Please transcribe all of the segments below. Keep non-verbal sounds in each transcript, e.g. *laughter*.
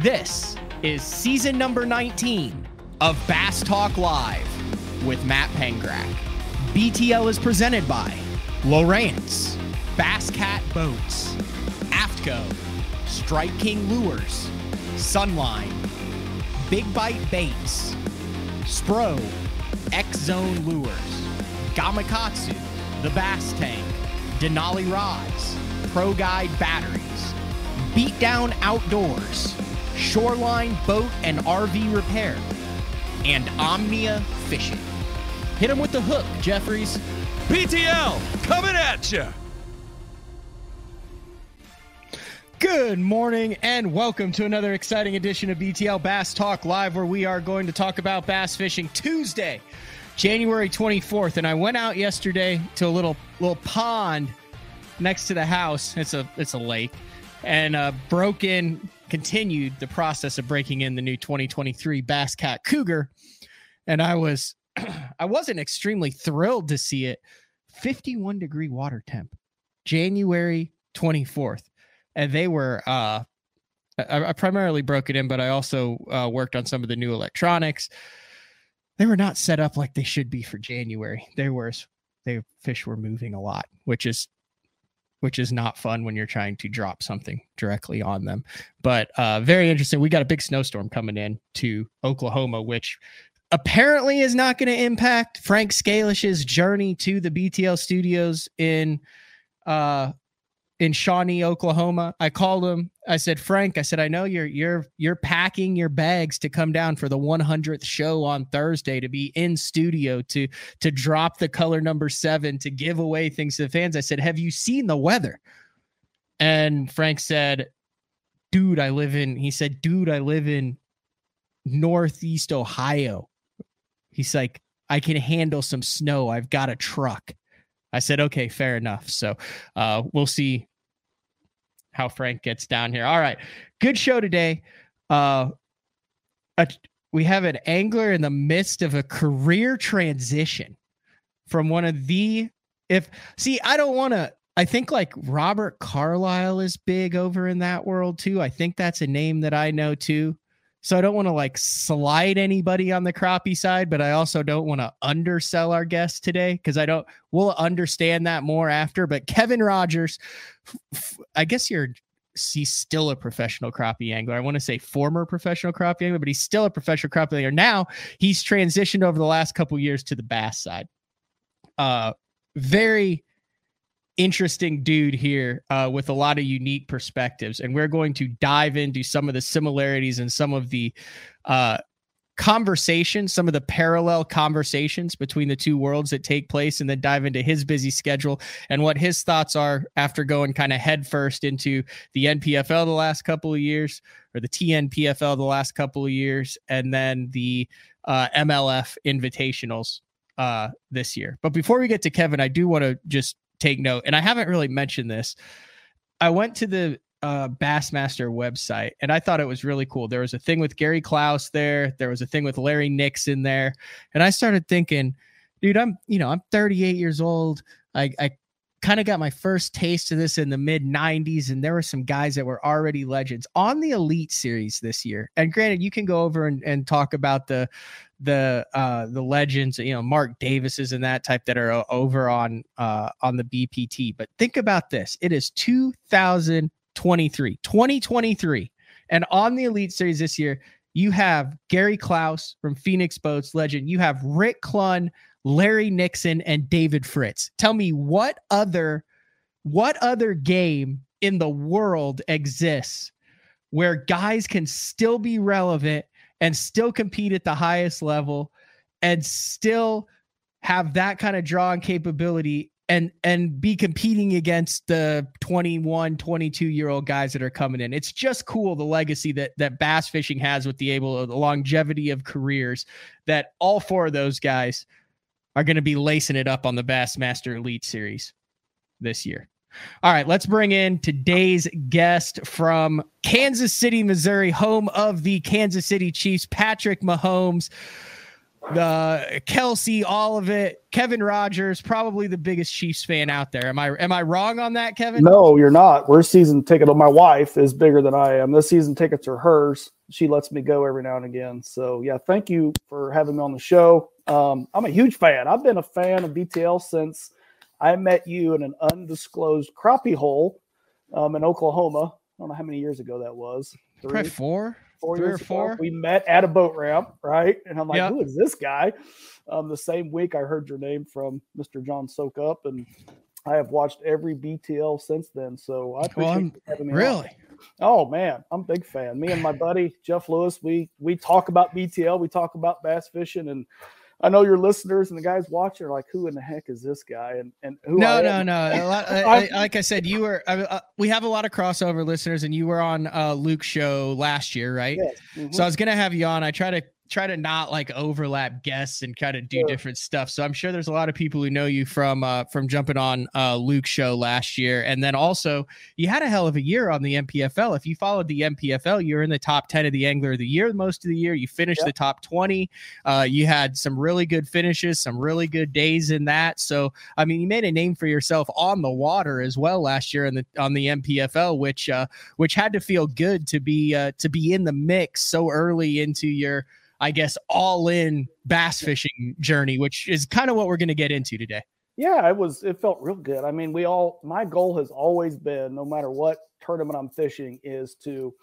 This is season number 19 of Bass Talk Live with Matt Pangrac. BTL is presented by Lowrance, Bass Cat Boats, Aftco, Strike King Lures, Sunline, Big Bite Baits, Spro, X Zone Lures, Gamakatsu, The Bass Tank, Denali Rods, Pro Guide Batteries, Beatdown Outdoors, Shoreline Boat and RV Repair, and Omnia Fishing. Hit him with the hook, Jeffries. BTL coming at you. Good morning and welcome to another exciting edition of BTL Bass Talk Live, where we are going to talk about bass fishing Tuesday, January 24th. And I went out yesterday to a little little pond next to the house. It's a it's a lake, and uh, broke in, continued the process of breaking in the new 2023 Bass Cat Cougar, and I was *clears throat* I wasn't extremely thrilled to see it. 51 degree water temp, January 24th. And they were, uh, I, I primarily broke it in, but I also uh, worked on some of the new electronics. They were not set up like they should be for January. They were, they fish were moving a lot, which is which is not fun when you're trying to drop something directly on them. But uh, very interesting. We got a big snowstorm coming in to Oklahoma, which apparently is not going to impact Frank Scalish's journey to the BTL studios in uh in Shawnee, Oklahoma. I called him. I said, "Frank, I said I know you're you're you're packing your bags to come down for the 100th show on Thursday to be in studio to to drop the color number 7 to give away things to the fans." I said, "Have you seen the weather?" And Frank said, "Dude, I live in." He said, "Dude, I live in Northeast Ohio." He's like, I can handle some snow. I've got a truck. I said, okay, fair enough. So uh, we'll see how Frank gets down here. All right. Good show today. Uh, a, we have an angler in the midst of a career transition from one of the, if, see, I don't want to, I think like Robert Carlyle is big over in that world too. I think that's a name that I know too. So I don't want to like slide anybody on the crappie side, but I also don't want to undersell our guest today because I don't. We'll understand that more after. But Kevin Rogers, I guess you're he's still a professional crappie angler. I want to say former professional crappie angler, but he's still a professional crappie angler. Now he's transitioned over the last couple years to the bass side. Uh, very interesting dude here uh, with a lot of unique perspectives. And we're going to dive into some of the similarities and some of the uh, conversations, some of the parallel conversations between the two worlds that take place, and then dive into his busy schedule and what his thoughts are after going kind of headfirst into the NPFL the last couple of years or the TNPFL the last couple of years, and then the uh, MLF invitationals uh, this year. But before we get to Kevin, I do want to just take note, and I haven't really mentioned this. I went to the uh, Bassmaster website and I thought it was really cool. There was a thing with Gary Klein there, there was a thing with Larry Nixon there, and I started thinking, dude, I'm you know I'm 38 years old. I, I kind of got my first taste of this in the mid 90s and there were some guys that were already legends on the elite series this year. And granted you can go over and, and talk about the the uh the legends you know mark davises and that type that are over on uh on the bpt but think about this it is 2023 2023 and on the elite series this year you have gary klein from phoenix boats legend. You have rick clunn larry nixon and david fritts. Tell me what other what other game in the world exists where guys can still be relevant and still compete at the highest level and still have that kind of drawing capability and and be competing against the 21 22 year old guys that are coming in? It's just cool the legacy that that bass fishing has with the able the longevity of careers that all four of those guys are going to be lacing it up on the bassmaster elite series this year all right, let's bring in today's guest from Kansas City, Missouri, home of the Kansas City Chiefs, Patrick Mahomes. Uh, the Kelce, all of it. Kevin Rogers, probably the biggest Chiefs fan out there. Am I am I wrong on that, Kevin? No, you're not. We're season ticket. My wife is bigger than I am. The season tickets are hers. She lets me go every now and again. So yeah, thank you for having me on the show. Um, I'm a huge fan. I've been a fan of BTL since I met you in an undisclosed crappie hole um, in Oklahoma. I don't know how many years ago that was. Three, Probably four, four Three years or four. Ago. We met at a boat ramp, right? And I'm like, yep. who is this guy? Um, the same week I heard your name from Mr. John Soak Up, and I have watched every BTL since then. So I appreciate well, having me. Really? On. Oh man, I'm a big fan. Me and my buddy Jeff Lewis, we we talk about BTL, we talk about bass fishing, and I know your listeners and the guys watching are like, "Who in the heck is this guy?" And and who? No, no, no. Lot, *laughs* I, like I said, you were. Uh, we have a lot of crossover listeners, and you were on uh, Luke's show last year, right? Yes. Mm-hmm. So I was gonna have you on. I try to try to not like overlap guests and kind of do sure. different stuff. So I'm sure there's a lot of people who know you from uh, from jumping on uh, Luke's show last year, and then also you had a hell of a year on the NPFL. If you followed the NPFL, you're in the top ten of the Angler of the Year most of the year. You finished yep. the top twenty. Uh, you had some really good finishes, some really good days in that. So I mean, you made a name for yourself on the water as well last year in the on the NPFL, which uh, which had to feel good to be uh, to be in the mix so early into your I guess, all in bass fishing journey, which is kind of what we're going to get into today. Yeah, it was, it felt real good. I mean, we all, my goal has always been, no matter what tournament I'm fishing, is to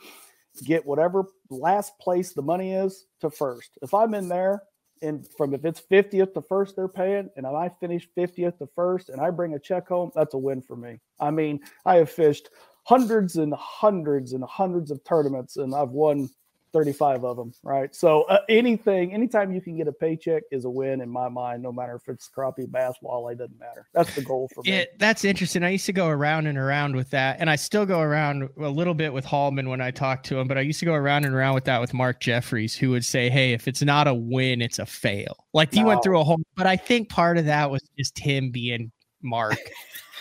get whatever last place the money is to first. If I'm in there and from if it's 50th to first they're paying, and I finish 50th to first and I bring a check home, that's a win for me. I mean, I have fished hundreds and hundreds and hundreds of tournaments and I've won 35 of them, right? So uh, anything, anytime you can get a paycheck is a win in my mind, no matter if it's crappie, bass, walleye, doesn't matter. That's the goal for me. It, that's interesting. I used to go around and around with that, and I still go around a little bit with Hallman when I talk to him, but I used to go around and around with that with Mark Jeffries, who would say, "Hey, if it's not a win, it's a fail." Like he no. went through a whole, but I think part of that was just him being Mark.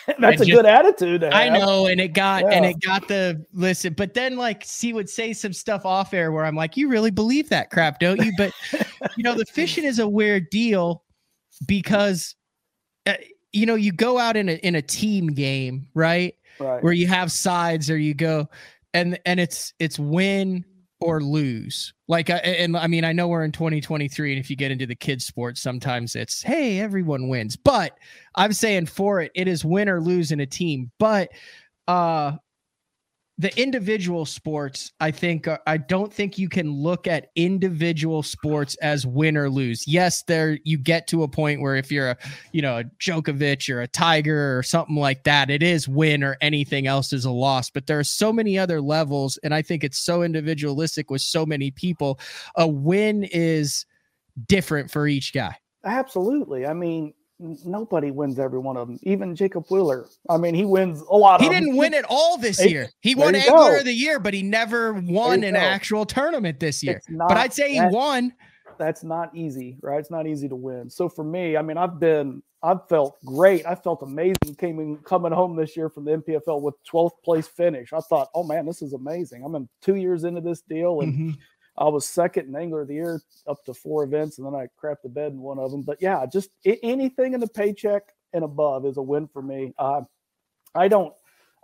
*laughs* That's a just, good attitude. I know, and it got yeah. and it got the listen. But then, like, he would say some stuff off air where I'm like, "You really believe that crap, don't you?" But *laughs* you know, the fishing is a weird deal because uh, you know you go out in a in a team game, right? Right. Where you have sides, or you go, and and it's it's win or lose. Like, and I mean, I know we're in 2023, and if you get into the kids' sports, sometimes it's hey, everyone wins. But I'm saying for it, it is win or lose in a team. But uh, the individual sports, I think, uh, I don't think you can look at individual sports as win or lose. Yes, there you get to a point where if you're a, you know, a Djokovic or a Tiger or something like that, it is win or anything else is a loss. But there are so many other levels, and I think it's so individualistic with so many people. A win is different for each guy. Absolutely. I mean, nobody wins every one of them. Even Jacob Wheeler. I mean, he wins a lot. He didn't win it all this year. He won Angler go. of the Year, but he never won an go. actual tournament this year. Not, but I'd say he won. That's not easy, right? It's not easy to win. So for me, I mean, I've been, I've felt great. I felt amazing coming coming home this year from the NPFL with 12th place finish. I thought, oh man, this is amazing. I'm in two years into this deal and. Mm-hmm I was second in Angler of the Year up to four events, and then I crapped the bed in one of them. But yeah, just anything in the paycheck and above is a win for me. Uh, I don't,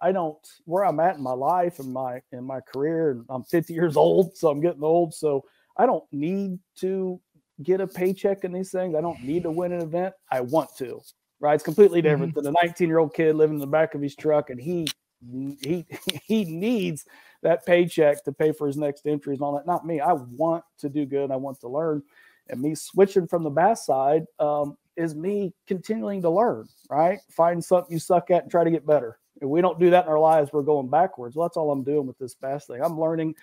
I don't where I'm at in my life and my in my career, and I'm 50 years old, so I'm getting old. So I don't need to get a paycheck in these things. I don't need to win an event. I want to. Right? It's completely different mm-hmm. than a 19 year old kid living in the back of his truck, and he he *laughs* he needs that paycheck to pay for his next entries and all that. Not me. I want to do good. I want to learn. And me switching from the bass side um, is me continuing to learn, right? Find something you suck at and try to get better. If we don't do that in our lives, we're going backwards. Well, that's all I'm doing with this bass thing. I'm learning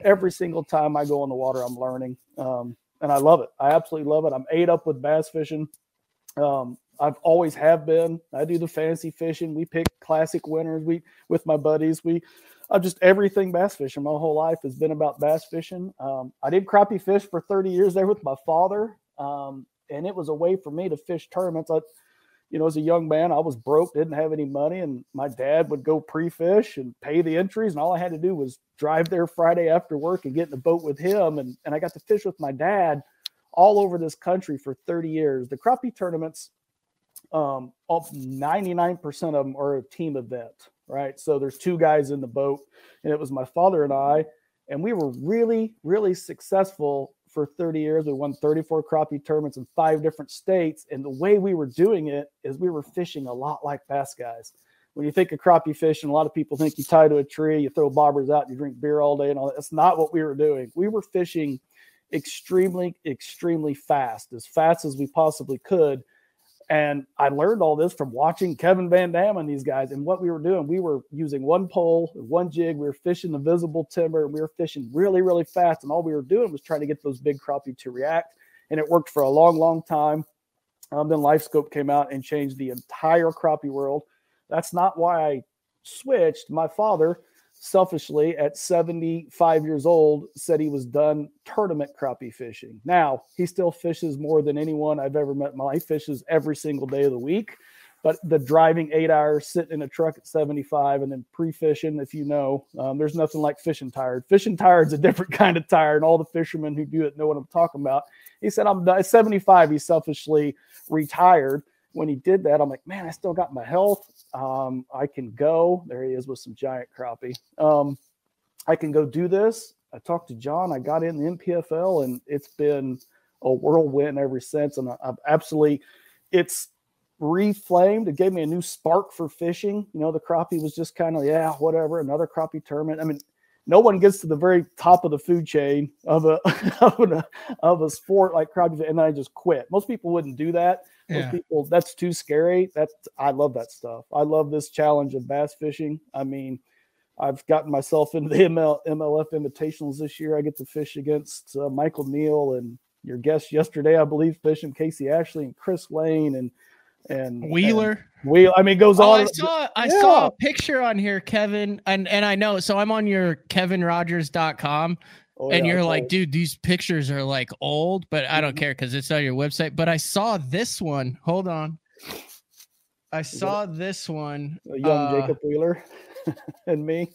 every single time I go in the water. I'm learning, um, and I love it. I absolutely love it. I'm ate up with bass fishing. Um, I've always have been. I do the fancy fishing. We pick classic winners. We with my buddies. We I've just everything bass fishing. My whole life has been about bass fishing. Um, I did crappie fish for 30 years there with my father, um, and it was a way for me to fish tournaments. I, you know, as a young man, I was broke, didn't have any money, and my dad would go pre-fish and pay the entries, and all I had to do was drive there Friday after work and get in the boat with him, and and I got to fish with my dad all over this country for 30 years. The crappie tournaments, um, 99% of them are a team event, right? So there's two guys in the boat, and it was my father and I, and we were really, really successful for 30 years. We won 34 crappie tournaments in five different states. And the way we were doing it is we were fishing a lot like bass guys. When you think of crappie fishing, a lot of people think you tie to a tree, you throw bobbers out, you drink beer all day and all that. That's not what we were doing. We were fishing extremely, extremely fast, as fast as we possibly could. And I learned all this from watching Kevin Van Dam and these guys. And what we were doing, we were using one pole, one jig. We were fishing the visible timber, and we were fishing really, really fast. And all we were doing was trying to get those big crappie to react. And it worked for a long, long time. Um, then LiveScope came out and changed the entire crappie world. That's not why I switched. My father selfishly at 75 years old said he was done tournament crappie fishing. Now, he still fishes more than anyone I've ever met my life, fishes every single day of the week. But the driving eight hours, sitting in a truck at 75, and then pre fishing, if you know, um, there's nothing like fishing tired. Fishing tired is a different *laughs* kind of tired, and all the fishermen who do it know what I'm talking about. He said, I'm 75. He selfishly retired when he did that, I'm like, man, I still got my health. Um, I can go. There he is with some giant crappie. Um, I can go do this. I talked to John. I got in the NPFL, and it's been a whirlwind ever since. And I've absolutely, it's reflamed. It gave me a new spark for fishing. You know, the crappie was just kind of, yeah, whatever, another crappie tournament. I mean, no one gets to the very top of the food chain of a *laughs* of a, of a sport like crappie, and I just quit. Most people wouldn't do that. Most people, that's too scary. That's I love that stuff. I love this challenge of bass fishing. I mean, I've gotten myself into the ML, MLF invitationals this year. I get to fish against uh, Michael Neal and your guest yesterday, I believe, fishing Casey Ashley and Chris Lane and and Wheeler. And Wheel. I mean, goes oh, on. I saw I yeah. saw a picture on here, Kevin, and and I know. So I'm on your KevinRogers.com. Oh, and yeah, you're like, dude, these pictures are like old, but I don't mm-hmm. care because it's on your website. But I saw this one. Hold on. I saw this one. A young uh, Jacob Wheeler *laughs* and me.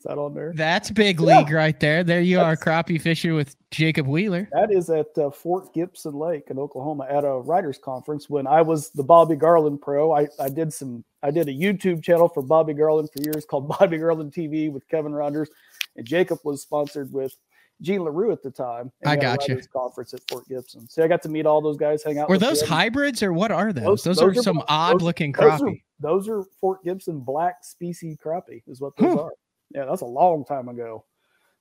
Is that on there? That's big yeah. league right there. There you That's, are, crappie fisher with Jacob Wheeler. That is at uh, Fort Gibson Lake in Oklahoma at a writers conference. When I was the Bobby Garland pro, I, I did some. I did a YouTube channel for Bobby Garland for years called *laughs* Bobby Garland TV with Kevin Rogers, and Jacob was sponsored with Gene Larew at the time. I got you. Conference at Fort Gibson. So I got to meet all those guys, hang out. Were those them. hybrids or what are those? Those, those, those are, are, some odd looking crappie. Those are, those are, Fort Gibson black species crappie, is what those are. Yeah, that's a long time ago.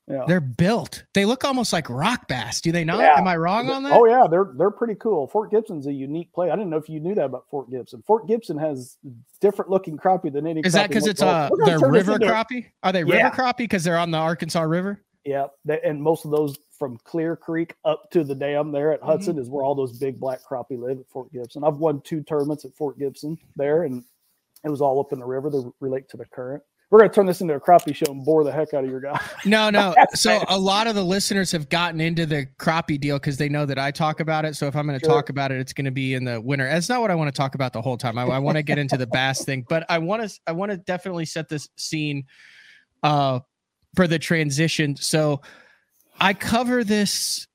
Yeah. They're built. They look almost like rock bass. Do they not? Yeah. Am I wrong on that? Oh yeah, they're they're pretty cool. Fort Gibson's a unique play. I didn't know if you knew that about Fort Gibson. Fort Gibson has different looking crappie than any. Is that because it's uh the river crappie? Are they yeah. river crappie because they're on the Arkansas River? Yeah, they, and most of those from Clear Creek up to the dam there at Hudson mm-hmm. is where all those big black crappie live at Fort Gibson. I've won two tournaments at Fort Gibson there, and it was all up in the river. They relate to the current we're going to turn this into a crappie show and bore the heck out of your guy. No, *laughs* no. so a lot of the listeners have gotten into the crappie deal because they know that I talk about it. So if I'm going to sure. talk about it, it's going to be in the winter. That's not what I want to talk about the whole time. I, I want to get into the bass thing, but I want to I want to definitely set this scene uh, for the transition. So I cover this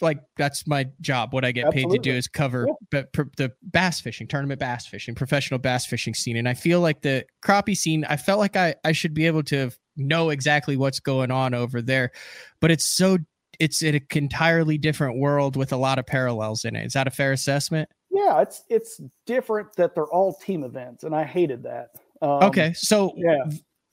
like that's my job. What I get Absolutely. paid to do is cover yeah. the bass fishing tournament, bass fishing, professional bass fishing scene. And I feel like the crappie scene. I felt like I I should be able to know exactly what's going on over there, but it's so it's in an entirely different world with a lot of parallels in it. Is that a fair assessment? Yeah, it's it's different that they're all team events, and I hated that. Um, okay, so yeah,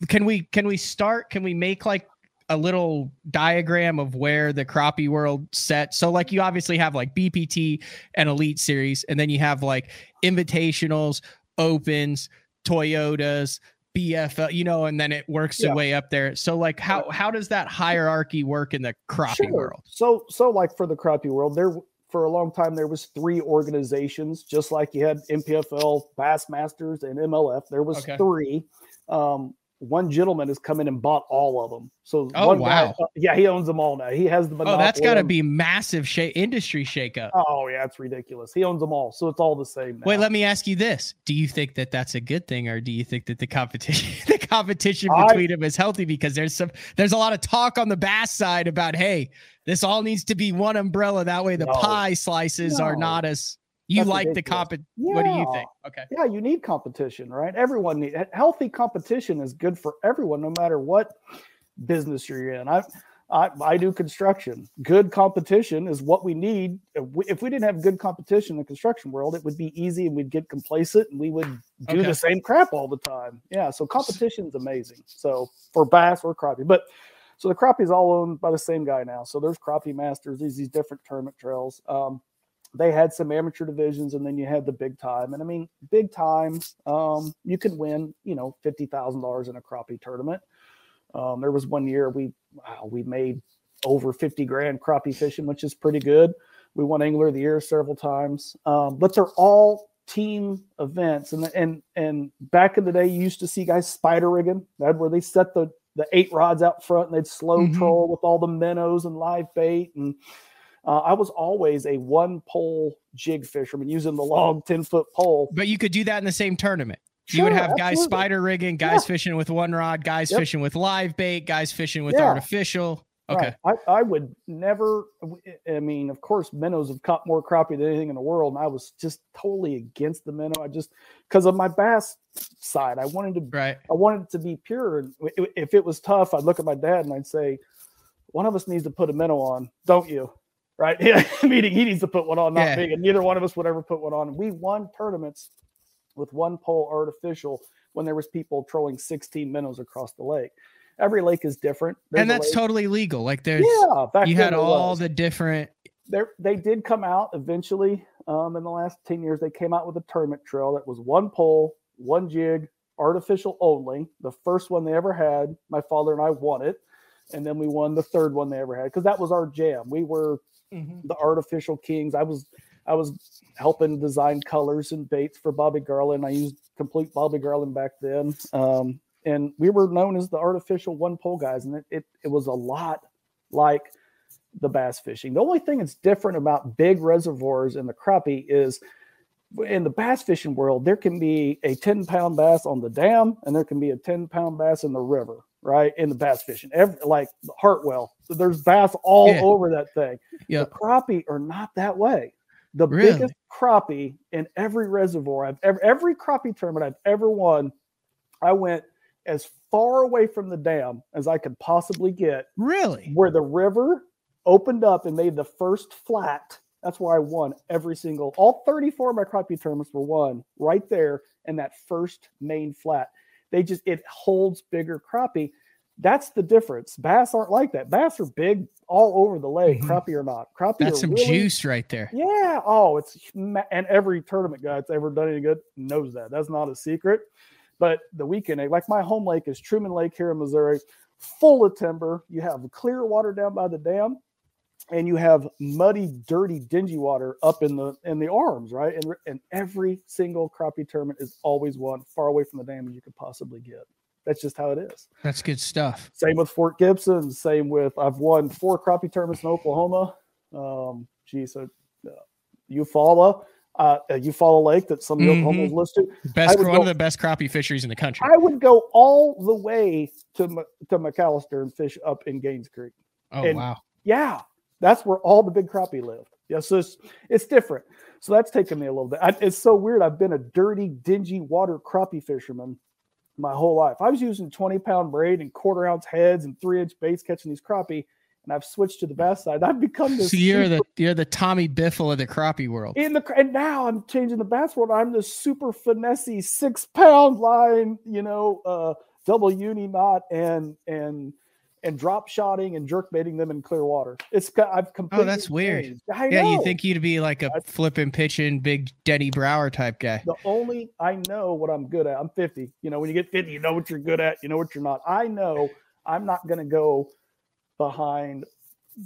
can we can we start? Can we make like a little diagram of where the crappie world set. So like you obviously have like BPT and Elite Series, and then you have like invitationals, opens, Toyotas, BFL, you know, and then it works yeah. its way up there. So like how how does that hierarchy work in the crappie sure. world? So so like for the crappie world, there for a long time there was three organizations, just like you had NPFL, Bassmasters, and MLF. There was okay. three. Um, one gentleman has come in and bought all of them. So oh wow, guy, uh, yeah, he owns them all now. He has the monopoly. Oh, that's got to be massive sh- industry shakeup. Oh yeah, it's ridiculous. He owns them all, so it's all the same. Now. Wait, let me ask you this: Do you think that that's a good thing, or do you think that the competition *laughs* the competition I- between them is healthy because there's some there's a lot of talk on the bass side about hey, this all needs to be one umbrella. That way the No. pie slices are not as you That's like the comp. What do you think? Okay. yeah, you need competition, right? Everyone need healthy competition is good for everyone, no matter what business you're in. I, I, I do construction. Good competition is what we need. If we, if we didn't have good competition in the construction world, it would be easy and we'd get complacent and we would do Okay. the same crap all the time. Yeah, so competition is amazing. So for bass or crappie, but so the crappie is all owned by the same guy now. So there's crappie masters. These these different tournament trails. Um, they had some amateur divisions and then you had the big time. And i mean big time um, you can win you know $50000 in a crappie tournament. Um, there was one year we wow, we made over 50 grand crappie fishing which is pretty good. We won angler of the year several times. Um, but they're all team events. And and and back in the day you used to see guys spider rigging. That where they set the the eight rods out front and they'd slow Mhm. troll with all the minnows and live bait and uh, I was always a one pole jig fisherman using the long 10 foot pole. But you could do that in the same tournament. you would Sure, have guys spider rigging, guys Yeah. fishing with one rod, guys Yep. fishing with live bait, guys fishing with Yeah. artificial. Okay. Right. I, I would never, I mean, of course, minnows have caught more crappie than anything in the world. And I was just totally against the minnow. I just, because of my bass side, I wanted to, Right. I wanted it to be pure. And if it was tough, I'd look at my dad and I'd say, one of us needs to put a minnow on, don't you? Right. *laughs* Yeah. Meaning he needs to put one on, not Yeah. me. And neither one of us would ever put one on. We won tournaments with one pole artificial when there was people trolling 16 minnows across the lake. Every lake is different. There's and that's totally legal. Like there's yeah. Back you had all was. the different There, they did come out eventually. Um, in the last 10 years, they came out with a tournament trail that was one pole, one jig, artificial only. The first one they ever had, my father and I won it. And then we won the third one they ever had because that was our jam. We were the artificial kings. I was I was helping design colors and baits for Bobby Garland. I used complete Bobby Garland back then. Um, and we were known as the artificial one pole guys, and it, it it was a lot like the bass fishing. The only thing that's different about big reservoirs and the crappie is in the bass fishing world, there can be a 10 pound bass on the dam and there can be a 10 pound bass in the river, right? In the bass fishing, Every, like Hartwell, there's bass all Yeah. over that thing. Yeah. The crappie are not that way. The Really? biggest crappie in every reservoir I've ever, every crappie tournament I've ever won, I went as far away from the dam as I could possibly get really where the river opened up and made the first flat. That's where I won every single, all 34 of my crappie tournaments were won right there in that first main flat. They just, it holds bigger crappie. That's the difference. Bass aren't like that. Bass are big all over the lake, Mhm. crappie or not. Crappie that's some really- juice right there. yeah. Oh, it's and every tournament guy that's ever done any good knows that. That's not a secret. But the weekend, like my home lake is Truman Lake here in Missouri, full of timber. You have clear water down by the dam, and you have muddy, dirty, dingy water up in the in the arms, right? And and every single crappie tournament is always one far away from the dam you could possibly get. That's just how it is. That's good stuff. Same with Fort Gibson. Same with I've won four crappie tournaments in Oklahoma. Um, geez, so uh, Eufaula, uh, uh, Eufaula Lake that some of the Mhm. Oklahoma's listed. Best one go- of the best crappie fisheries in the country. I would go all the way to to McAlester and fish up in Gaines Creek. oh and- wow. Yeah, that's where all the big crappie lived. Yeah, so it's, it's different. So that's taken me a little bit. I, it's so weird. I've been a dirty, dingy water crappie fisherman my whole life. I was using 20 pound braid and quarter ounce heads and three inch baits catching these crappie, and I've switched to the bass side. I've become this. So you're super- the you're the Tommy Biffle of the crappie world. in the and now I'm changing the bass world. I'm the super finessey six pound line, you know, uh, double uni knot and and and drop shotting and jerk baiting them in clear water. It's I've oh, completely. Oh, that's weird. changed. I Yeah, you think you'd be like a flipping, pitching, big Denny Brauer type guy. the only I know what I'm good at. I'm 50. You know, when you get 50, you know what you're good at, you know what you're not. I know I'm not going to go behind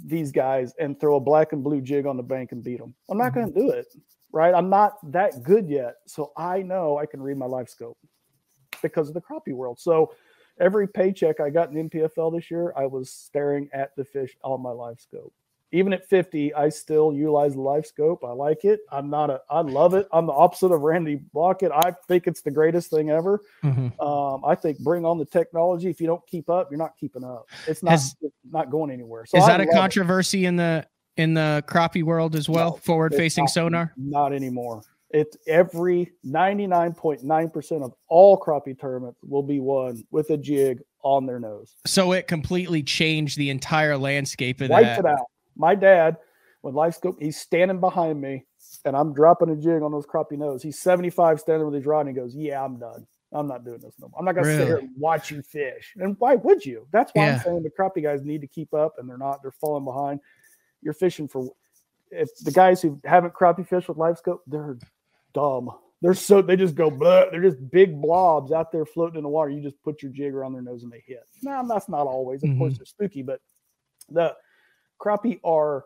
these guys and throw a black and blue jig on the bank and beat them. I'm not going to mm-hmm. do it. Right? I'm not that good yet. So I know I can read my live scope because of the crappie world. So every paycheck I got in NPFL this year, I was staring at the fish on my live scope. even at 50, I still utilize the live scope. I like it. I'm not a, I love it. I'm the opposite of Randy Blaukat. I think it's the greatest thing ever. Mhm. Um, I think bring on the technology. If you don't keep up, you're not keeping up. It's not Has- it's not going anywhere. So Is I that a love it. controversy in the in the crappie world as well? No, Forward facing not- sonar. Not anymore. It's every 99.9% of all crappie tournaments will be won with a jig on their nose. So it completely changed the entire landscape of Wiped that. it out. My dad, when live scope, he's standing behind me and I'm dropping a jig on those crappie nose. He's 75 standing with his rod and he goes, Yeah, I'm done. I'm not doing this no more. I'm not gonna sit here and watch you fish. And why would you? That's why Yeah. I'm saying the crappie guys need to keep up and they're not, they're falling behind. You're fishing for if the guys who haven't crappie fished with live scope, they're dumb. They're so they just go blah. They're just big blobs out there floating in the water. You just put your jig around their nose and they hit. No, that's not always. Of course, they're spooky, but the crappie are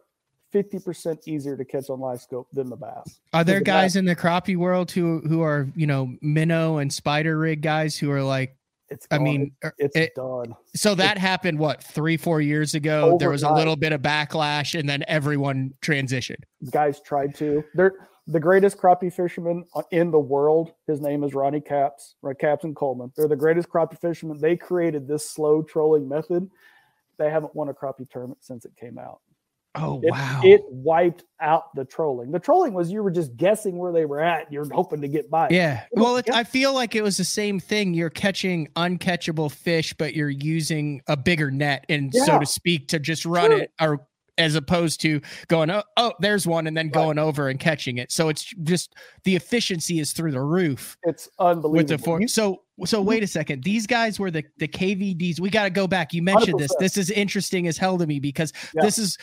50% easier to catch on live scope than the bass. Are there the guys in the crappie world who who are you know minnow and spider rig guys who are like? It's I gone. mean, er, it's it- done. so that happened what three four years ago. There was a little bit of backlash, and then everyone transitioned. Guys tried to. They're the greatest crappie fisherman in the world. His name is Ronnie Capps, right? Capps and Coleman. They're the greatest crappie fishermen. They created this slow trolling method. They haven't won a crappie tournament since it came out. Oh It, wow! it wiped out the trolling. The trolling was you were just guessing where they were at. You're hoping to get by. Yeah. Well, it, I feel like it was the same thing. You're catching uncatchable fish, but you're using a bigger net, and so to speak, to just run it, or as opposed to going, oh, oh, there's one, and then Right. going over and catching it. So it's just the efficiency is through the roof It's unbelievable. with the four. So, so wait a second. These guys were the the KVDs. We got to go back. You mentioned this. 100%. This is interesting as hell to me because Yeah. this is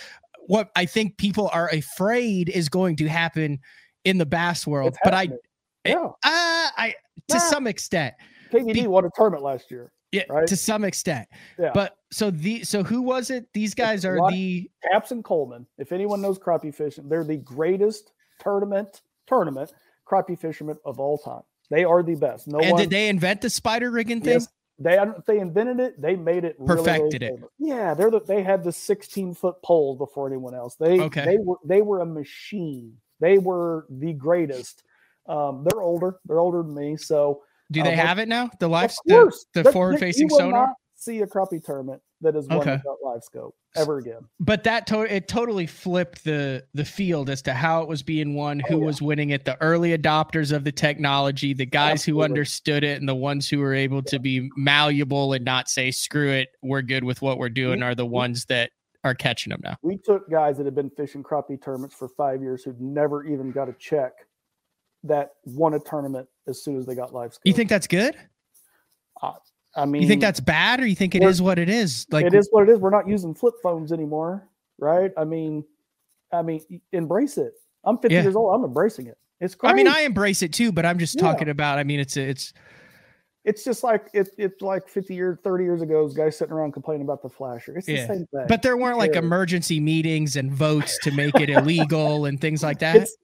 what I think people are afraid is going to happen in the bass world. But I, happening. it- yeah, uh, I to some extent, KVD be- won a tournament last year. Yeah, right? to some extent. Yeah. But so the so who was it? These guys are the Capps and Coleman. If anyone knows crappie fishing, they're the greatest tournament tournament crappie fishermen of all time. They are the best. No and one. did they invent the spider rigging thing? yes, they they invented it. They made it. Really, really Perfected it. Yeah, they're the, they had the 16 foot pole before anyone else. They Okay. they were they were a machine. They were the greatest. Um, they're older. They're older than me. So Do Uh, they but- have it now? The live the, the forward facing sonar? not see a crappie tournament that is won Okay. without live scope ever again. But that to- it totally flipped the the field as to how it was being won, who Oh, yeah. was winning it, the early adopters of the technology, the guys who understood it, and the ones who were able to be malleable and not say, screw it, we're good with what we're doing, are the ones that are catching them now. We took guys that had been fishing crappie tournaments for five years who'd never even got a check that won a tournament as soon as they got live scope. You think that's good? Uh, I mean, You think that's bad, or you think it is what it is? Like it is what it is. We're not using flip phones anymore, right? I mean, I mean, embrace it. I'm 50 Yeah. years old. I'm embracing it. It's great. I mean, I embrace it too, but I'm just Yeah. talking about. I mean, it's it's it's just like it, it's like 50 years, 30 years ago, guys sitting around complaining about the flasher. It's Yeah. the same thing. but there weren't like emergency meetings and votes to make it *laughs* illegal and things like that. It's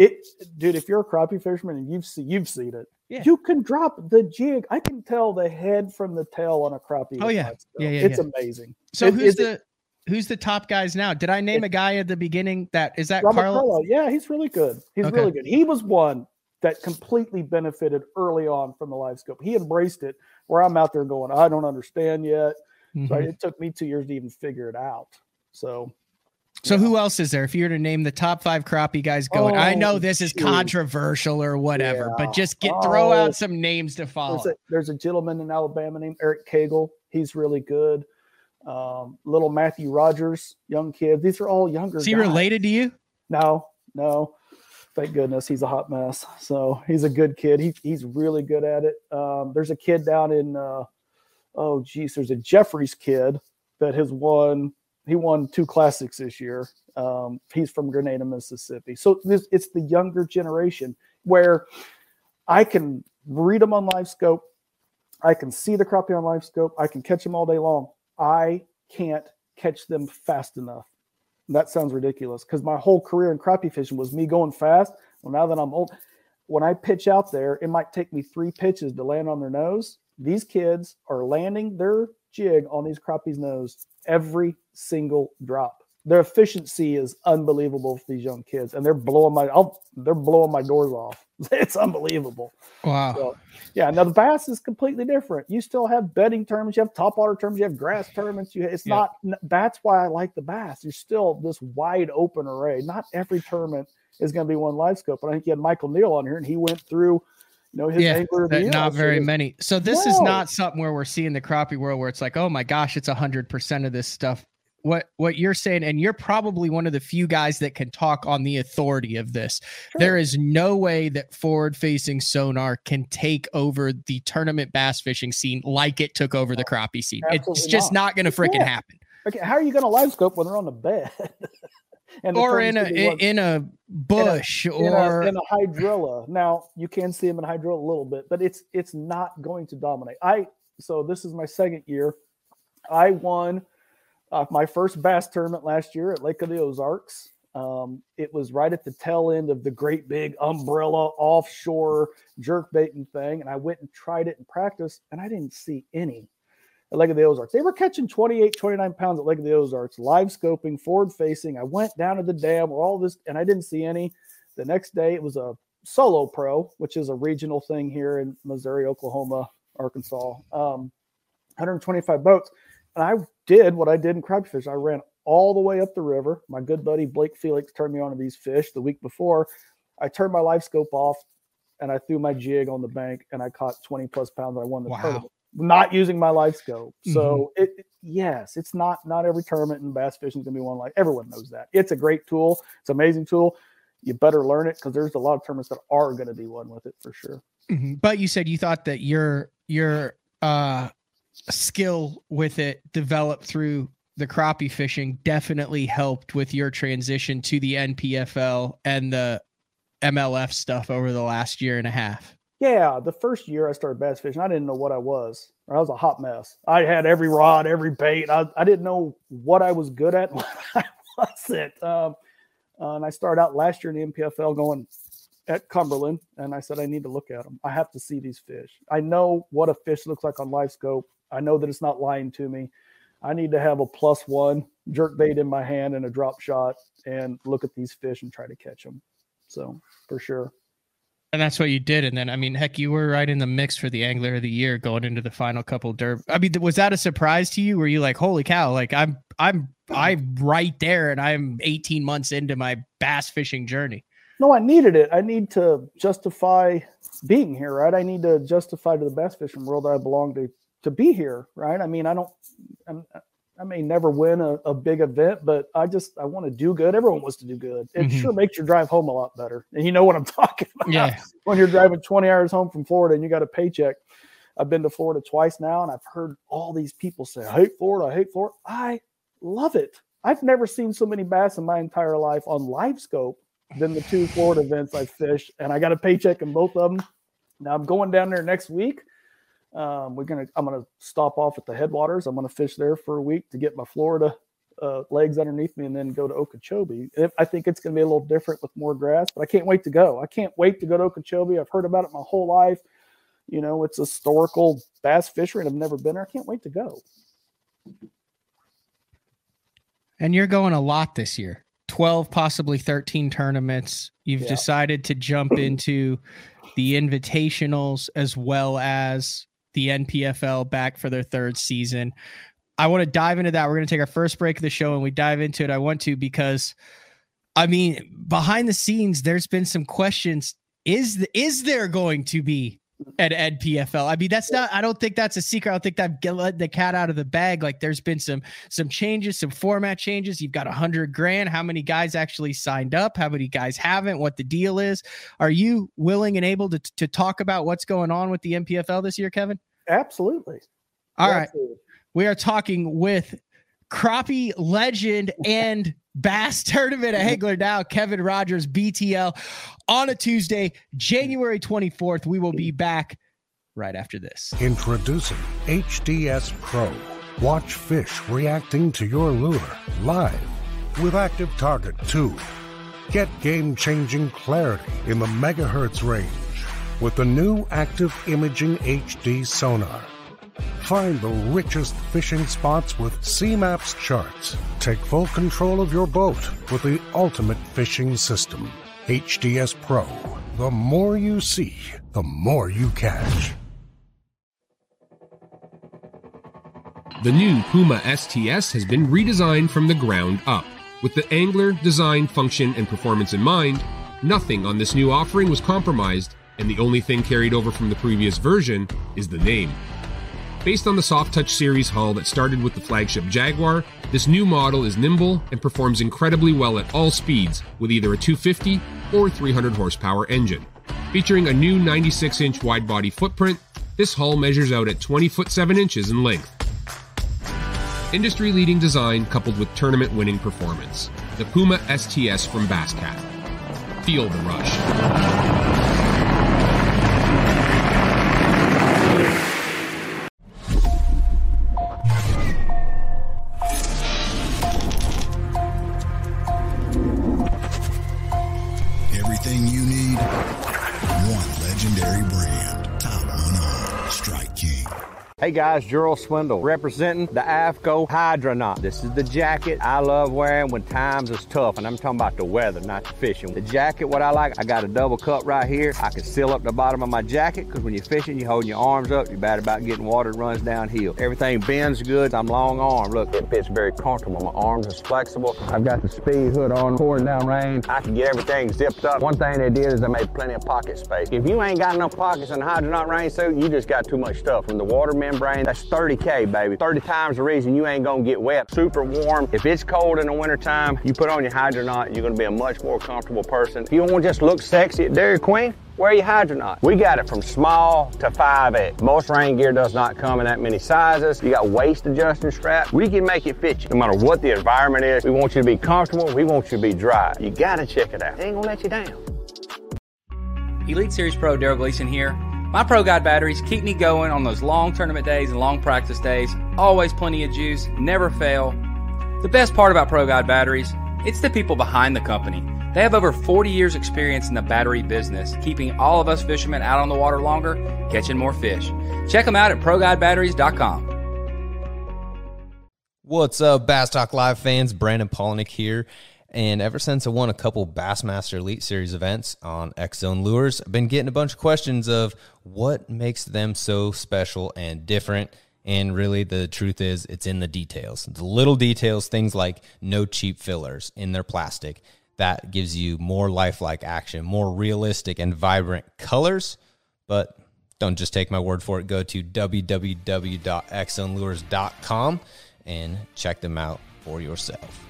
it, dude. If you're a crappie fisherman and you've seen you've seen it, Yeah. you can drop the jig. I can tell the head from the tail on a crappie. Oh, yeah. Yeah, yeah, It's yeah. amazing. So It- who's the who's the top guys now? Did I name a guy at the beginning? That is that Robert Carlo? Carlo, yeah, he's really good. He's Okay. really good. He was one that completely benefited early on from the live scope. He embraced it. Where I'm out there going, I don't understand yet. Mhm. So it took me two years to even figure it out. So So yeah. who else is there? If you were to name the top five crappie guys going, I know Oh, this is shoot. controversial or whatever, Yeah. but just get throw Oh. out some names to follow. there's a, there's a gentleman in Alabama named Eric Cagle. He's really good. Um, little Matthew Rogers, young kid. These are all younger. Is he guys. related to you? No, no. Thank goodness he's a hot mess. So he's a good kid. He, he's really good at it. Um, there's a kid down in, uh, oh geez, there's a Jeffries kid that has won. He won two classics this year. Um, he's from Grenada, Mississippi. So this, it's the younger generation where I can read them on live scope. I can see the crappie on live scope. I can catch them all day long. I can't catch them fast enough. That sounds ridiculous because my whole career in crappie fishing was me going fast. Well, now that I'm old, when I pitch out there, it might take me three pitches to land on their nose. These kids are landing their jig on these crappie's nose every single drop. their efficiency is unbelievable for these young kids, and they're blowing my I'll, they're blowing my doors off. *laughs* It's unbelievable. Wow. So, yeah. Now the bass is completely different. You still have bedding tournaments, you have top water tournaments, you have grass tournaments. You it's Yeah. not. That's why I like the bass. You're still this wide open array. Not every tournament is going to be one live scope. But I think you had Michael Neal on here, and he went through. You know his Yeah, angler of the That- not very many. So this is not something where we're seeing the crappie world where it's like, oh my gosh, it's hundred percent of this stuff. What what you're saying, and you're probably one of the few guys that can talk on the authority of this. There is no way that forward facing sonar can take over the tournament bass fishing scene like it took over the crappie scene. It's just not. not, gonna freaking Yeah. happen. Okay, how are you going to live scope when they're on the bed? *laughs* and the Or in a tournament's gonna be in, in a bush in or a, in a hydrilla. Now you can see them in hydrilla a little bit, but it's it's not going to dominate. I so this is my second year. I won uh, my first bass tournament last year at Lake of the Ozarks. Um, it was right at the tail end of the great big umbrella offshore jerk baiting thing, and I went and tried it in practice, and I didn't see any at Lake of the Ozarks. They were catching 28, 29 pounds at Lake of the Ozarks, live scoping, forward facing. I went down to the dam where all this, and I didn't see any. The next day, it was a solo pro, which is a regional thing here in Missouri, Oklahoma, Arkansas. Um, 125 boats. And I did what I did in crappie fish. I ran all the way up the river. My good buddy Blake Felix turned me on to these fish the week before. I turned my live scope off and I threw my jig on the bank and I caught 20 plus pounds. I won the Wow. tournament. Not using my live scope. So it it- yes, it's not not every tournament in bass fishing is gonna be one like everyone knows that. It's a great tool, it's an amazing tool. You better learn it because there's a lot of tournaments that are gonna be one with it for sure. Mhm. But you said you thought that your your uh skill with it developed through the crappie fishing definitely helped with your transition to the NPFL and the MLF stuff over the last year and a half. Yeah, the first year I started bass fishing, I didn't know what I was. I was a hot mess. I had every rod, every bait. I, I didn't know what I was good at, *laughs* what I wasn't. Um, uh, and I started out last year in the NPFL going at Cumberland, and I said I need to look at them. I have to see these fish. I know what a fish looks like on live scope. I know that it's not lying to me. I need to have a plus one jerk bait in my hand and a drop shot and look at these fish and try to catch them. So for sure. And that's what you did. And then, I mean, heck, you were right in the mix for the Angler of the Year going into the final couple derb. I mean, was that a surprise to you? Were you like, holy cow, like I'm, I'm, I'm right there and I'm 18 months into my bass fishing journey? No, I needed it. I need to justify being here, right? I need to justify to the bass fishing world that I belong to to be here, right? I mean, I don't, I'm, I may never win a, a big event, but I just I want to do good. Everyone wants to do good. It Mhm. sure makes your drive home a lot better. And you know what I'm *laughs* talking about Yeah. when you're driving 20 hours home from Florida and you got a paycheck. I've been to Florida twice now, and I've heard all these people say, "I hate Florida. I hate Florida." I love it. I've never seen so many bass in my entire life on live scope than the two Florida events I fished, and I got a paycheck in both of them. Now I'm going down there next week. Um, we're gonna. I'm gonna stop off at the headwaters. I'm gonna fish there for a week to get my Florida uh, legs underneath me, and then go to Okeechobee. I think it's gonna be a little different with more grass, but I can't wait to go. I can't wait to go to Okeechobee. I've heard about it my whole life. You know, it's a historical bass fishery, and I've never been there. I can't wait to go. And you're going a lot this year 12, possibly 13 tournaments. You've Yeah. decided to jump into the invitationals as well as the NPFL back for their third season. I want to dive into that. We're going to take our first break of the show and we dive into it. I want to because I mean, behind the scenes, there's been some questions. Is the, is there going to be at NPFL? I mean, that's not. I don't think that's a secret. I don't think that get let the cat out of the bag. Like, there's been some some changes, some format changes. You've got a hundred grand. How many guys actually signed up? How many guys haven't? What the deal is? Are you willing and able to to talk about what's going on with the NPFL this year, Kevin? Absolutely. All right. We are talking with crappie legend and bass tournament at Hagler now, Kevin Rogers, BTL, on a Tuesday, January 24th. We will be back right after this. Introducing HDS Pro. Watch fish reacting to your lure live with Active Target 2. Get game changing clarity in the megahertz range with the new Active Imaging HD sonar. Find the richest fishing spots with CMAP's charts. Take full control of your boat with the ultimate fishing system. HDS Pro. The more you see, the more you catch. The new Puma STS has been redesigned from the ground up. With the angler, design, function, and performance in mind, nothing on this new offering was compromised, and the only thing carried over from the previous version is the name. Based on the Soft Touch series hull that started with the flagship Jaguar, this new model is nimble and performs incredibly well at all speeds with either a 250 or 300 horsepower engine. Featuring a new 96 inch wide body footprint, this hull measures out at 20 foot 7 inches in length. Industry leading design coupled with tournament winning performance. The Puma STS from Basscat. Feel the rush. Everything you need, one legendary brand. Top one on Strike King. Hey guys, Gerald Swindle representing the AFTCO Hydronaut. This is the jacket I love wearing when times is tough, and I'm talking about the weather, not the fishing. The jacket, what I like, I got a double cup right here. I can seal up the bottom of my jacket because when you're fishing, you're holding your arms up. You're bad about getting water runs downhill. Everything bends good. I'm long arm. Look, it fits very comfortable. My arms is flexible. I've got the speed hood on, pouring down rain. I can get everything zipped up. One thing they did is they made plenty of pocket space. If you ain't got enough pockets in the Hydronaut rain suit, you just got too much stuff. From the water membrane, that's 30K, baby. 30 times the reason you ain't gonna get wet. Super warm. If it's cold in the wintertime, you put on your Hydronaut, you're gonna be a much more comfortable person. If you wanna just look sexy at Dairy Queen, wear your Hydronaut. We got it from small to 5X. Most rain gear does not come in that many sizes. You got waist adjusting straps. We can make it fit you. No matter what the environment is, we want you to be comfortable. We want you to be dry. You gotta check it out. It ain't gonna let you down. Elite Series Pro Darold Gleason here. My Pro Guide batteries keep me going on those long tournament days and long practice days. Always plenty of juice, never fail. The best part about Pro Guide batteries, it's the people behind the company. They have over 40 years experience in the battery business, keeping all of us fishermen out on the water longer, catching more fish. Check them out at ProGuideBatteries.com. What's up, Bass Talk Live fans? Brandon Palaniuk here. And ever since I won a couple Bassmaster Elite Series events on X Zone Lures, I've been getting a bunch of questions of what makes them so special and different. And really, the truth is, it's in the details. The little details, things like no cheap fillers in their plastic. That gives you more lifelike action, more realistic and vibrant colors. But don't just take my word for it. Go to www.xzonelures.com and check them out for yourself.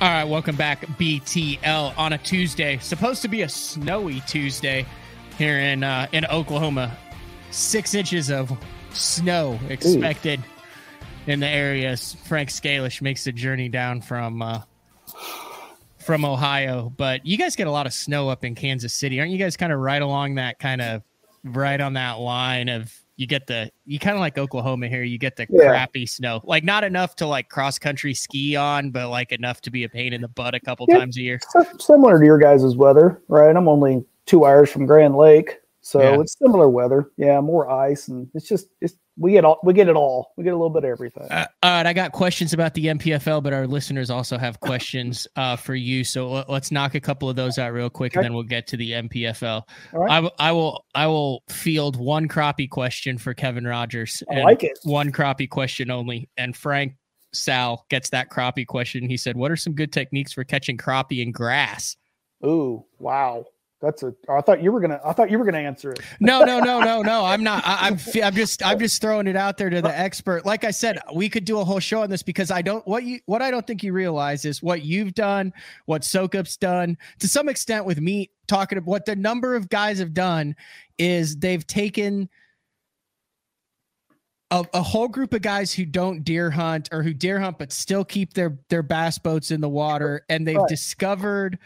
All right, welcome back, BTL, on a Tuesday. Supposed to be a snowy Tuesday here in uh, in Oklahoma. Six inches of snow expected Ooh. in the area. Frank Scalish makes the journey down from uh, from Ohio, but you guys get a lot of snow up in Kansas City, aren't you guys? Kind of right along that kind of right on that line of you get the you kind of like Oklahoma here. You get the yeah. crappy snow, like not enough to like cross country ski on, but like enough to be a pain in the butt a couple yeah, times a year. Similar to your guys' weather, right? I'm only two hours from Grand Lake, so yeah. it's similar weather. Yeah, more ice, and it's just it's we get all we get it all. We get a little bit of everything. Uh, all right, I got questions about the NPFL, but our listeners also have questions *laughs* uh, for you. So let, us knock a couple of those out real quick, okay. and then we'll get to the NPFL. All right. I, w- I will I will field one crappie question for Kevin Rogers. I like it. One crappie question only, and Frank Sal gets that crappie question. He said, "What are some good techniques for catching crappie in grass?" Ooh, wow. That's a. I thought you were gonna. I thought you were gonna answer it. No, no, no, no, no. I'm not. I, am I'm, I'm just. I'm just throwing it out there to the expert. Like I said, we could do a whole show on this because I don't. What you. What I don't think you realize is what you've done, what Sokup's done, to some extent with me talking about what the number of guys have done is they've taken. A, a whole group of guys who don't deer hunt or who deer hunt but still keep their their bass boats in the water, and they've right. discovered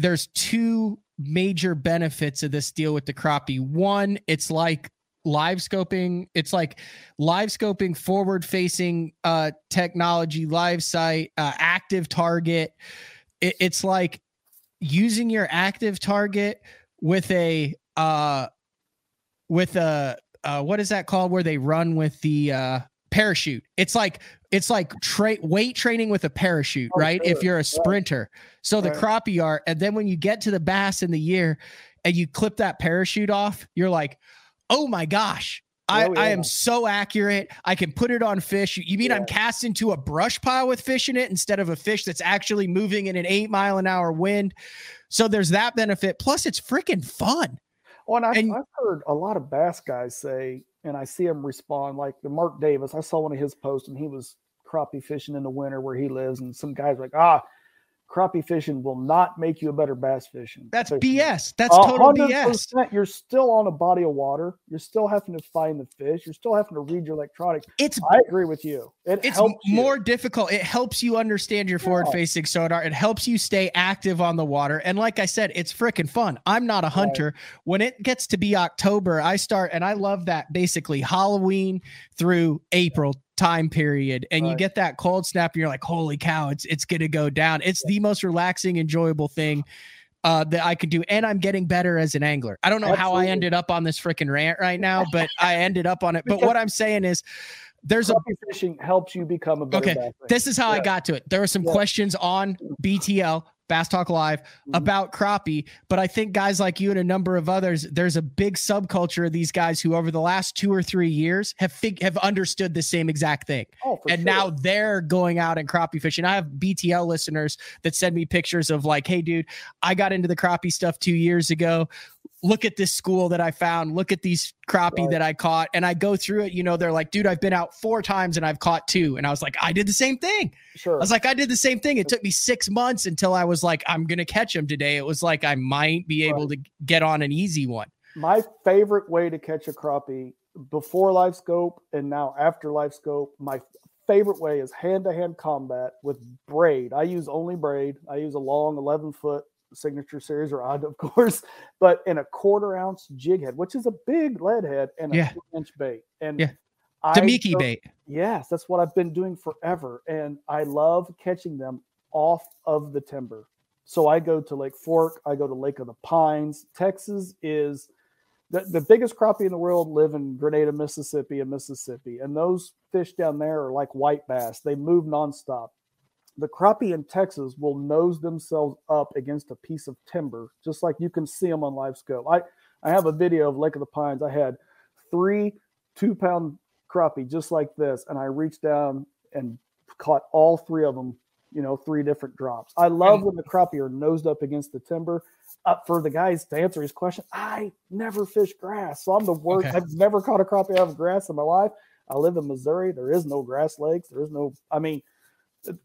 there's two major benefits of this deal with the crappie. One, it's like live scoping it's like live scoping forward facing uh technology live sight uh, active target it, it's like using your active target with a uh with a uh, what is that called where they run with the uh, parachute? It's like it's like tra- weight training with a parachute, Oh, right? If you're a sprinter. So the Right. crappie are, and then when you get to the bass in the year and you clip that parachute off, you're like, oh my gosh. I, Oh, I am so accurate. I can put it on fish. You mean I'm cast into a brush pile with fish in it instead of a fish that's actually moving in an eight mile an hour wind? So there's that benefit. Plus, it's freaking fun. Well, and, I, And- I've heard a lot of bass guys say, and I see him respond like the Mark Davis. I saw one of his posts, and he was crappie fishing in the winter where he lives, and some guys like, ah, crappie fishing will not make you a better bass fishing. That's fisherman." BS. That's total BS. You're still on a body of water. You're still having to find the fish. You're still having to read your electronics. It's I agree with you. It it's helps you. more difficult. It helps you understand your forward facing sonar. It helps you stay active on the water. And like I said, it's freaking fun. I'm not a hunter. When it gets to be October, I start and I love that basically Halloween through April time period. And you get that cold snap and you're like, holy cow, it's it's gonna go down. It's the most relaxing, enjoyable thing. Uh, that I can do, and I'm getting better as an angler. I don't know how I ended up on this freaking rant right *laughs* now, but I ended up on it. But Because- what I'm saying is, there's a fishing helps you become a better Okay, bass this is how I got to it. There were some Yeah. questions on BTL, Bass Talk Live, Mhm. about crappie, but I think guys like you and a number of others, there's a big subculture of these guys who, over the last two or three years, have fig- have understood the same exact thing, Oh, and sure. now they're going out and crappie fishing. I have BTL listeners that send me pictures of like, "Hey, dude, I got into the crappie stuff two years ago." Look at this school that I found. Look at these crappie Right. that I caught. And I go through it. You know, they're like, dude, I've been out four times and I've caught two. And I was like, I did the same thing. sure. I was like, I did the same thing. It took me six months until I was like, I'm gonna catch him today. It was like I might be able to get on an easy one. my favorite way to catch a crappie before live scope and now after live scope my favorite way is hand-to-hand combat with braid i use only braid i use a long 11 foot signature series or odd, of *laughs* course but in a quarter ounce jig head which is a big lead head and a Yeah. two inch bait and Yeah. Bait. Yes, that's what I've been doing forever. And I love catching them off of the timber. So I go to Lake Fork, I go to Lake of the Pines. Texas is the, the biggest crappie in the world live in Grenada, Mississippi, and Mississippi. And those fish down there are like white bass, they move nonstop. The crappie in Texas will nose themselves up against a piece of timber, just like you can see them on live scope. I, I have a video of Lake of the Pines. I had three two pound crappie just like this and i reached down and caught all three of them you know three different drops. I love when the crappie are nosed up against the timber. Uh, for the guys to answer his question i never fish grass so i'm the worst. Okay. i've never caught a crappie out of grass in my life. I live in missouri. There is no grass lakes. There is no i mean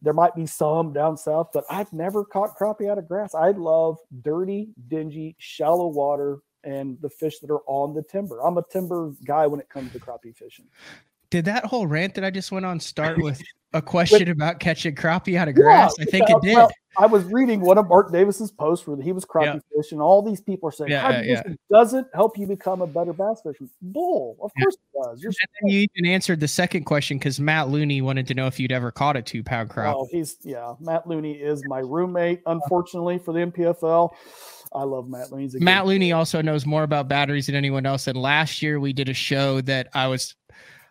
there might be some down south but i've never caught crappie out of grass. I love dirty dingy shallow water and the fish that are on the timber. I'm a timber guy when it comes to crappie fishing Did that whole rant that I just went on start with *laughs* a question about catching crappie out of grass? I think yeah, it did. well, I was reading one of Mark Davis's posts where he was crappie fishing. All these people are saying Yeah, yeah, yeah. doesn't help you become a better bass fisherman. Bull. Of course it does. You're And then you even answered the second question because Matt Looney wanted to know if you'd ever caught a two pound crappie. Oh, he's yeah. Matt Looney is my roommate. Unfortunately for the MPFL, I love Matt Looney. He's a good Matt Looney also knows more about batteries than anyone else. And last year we did a show that I was,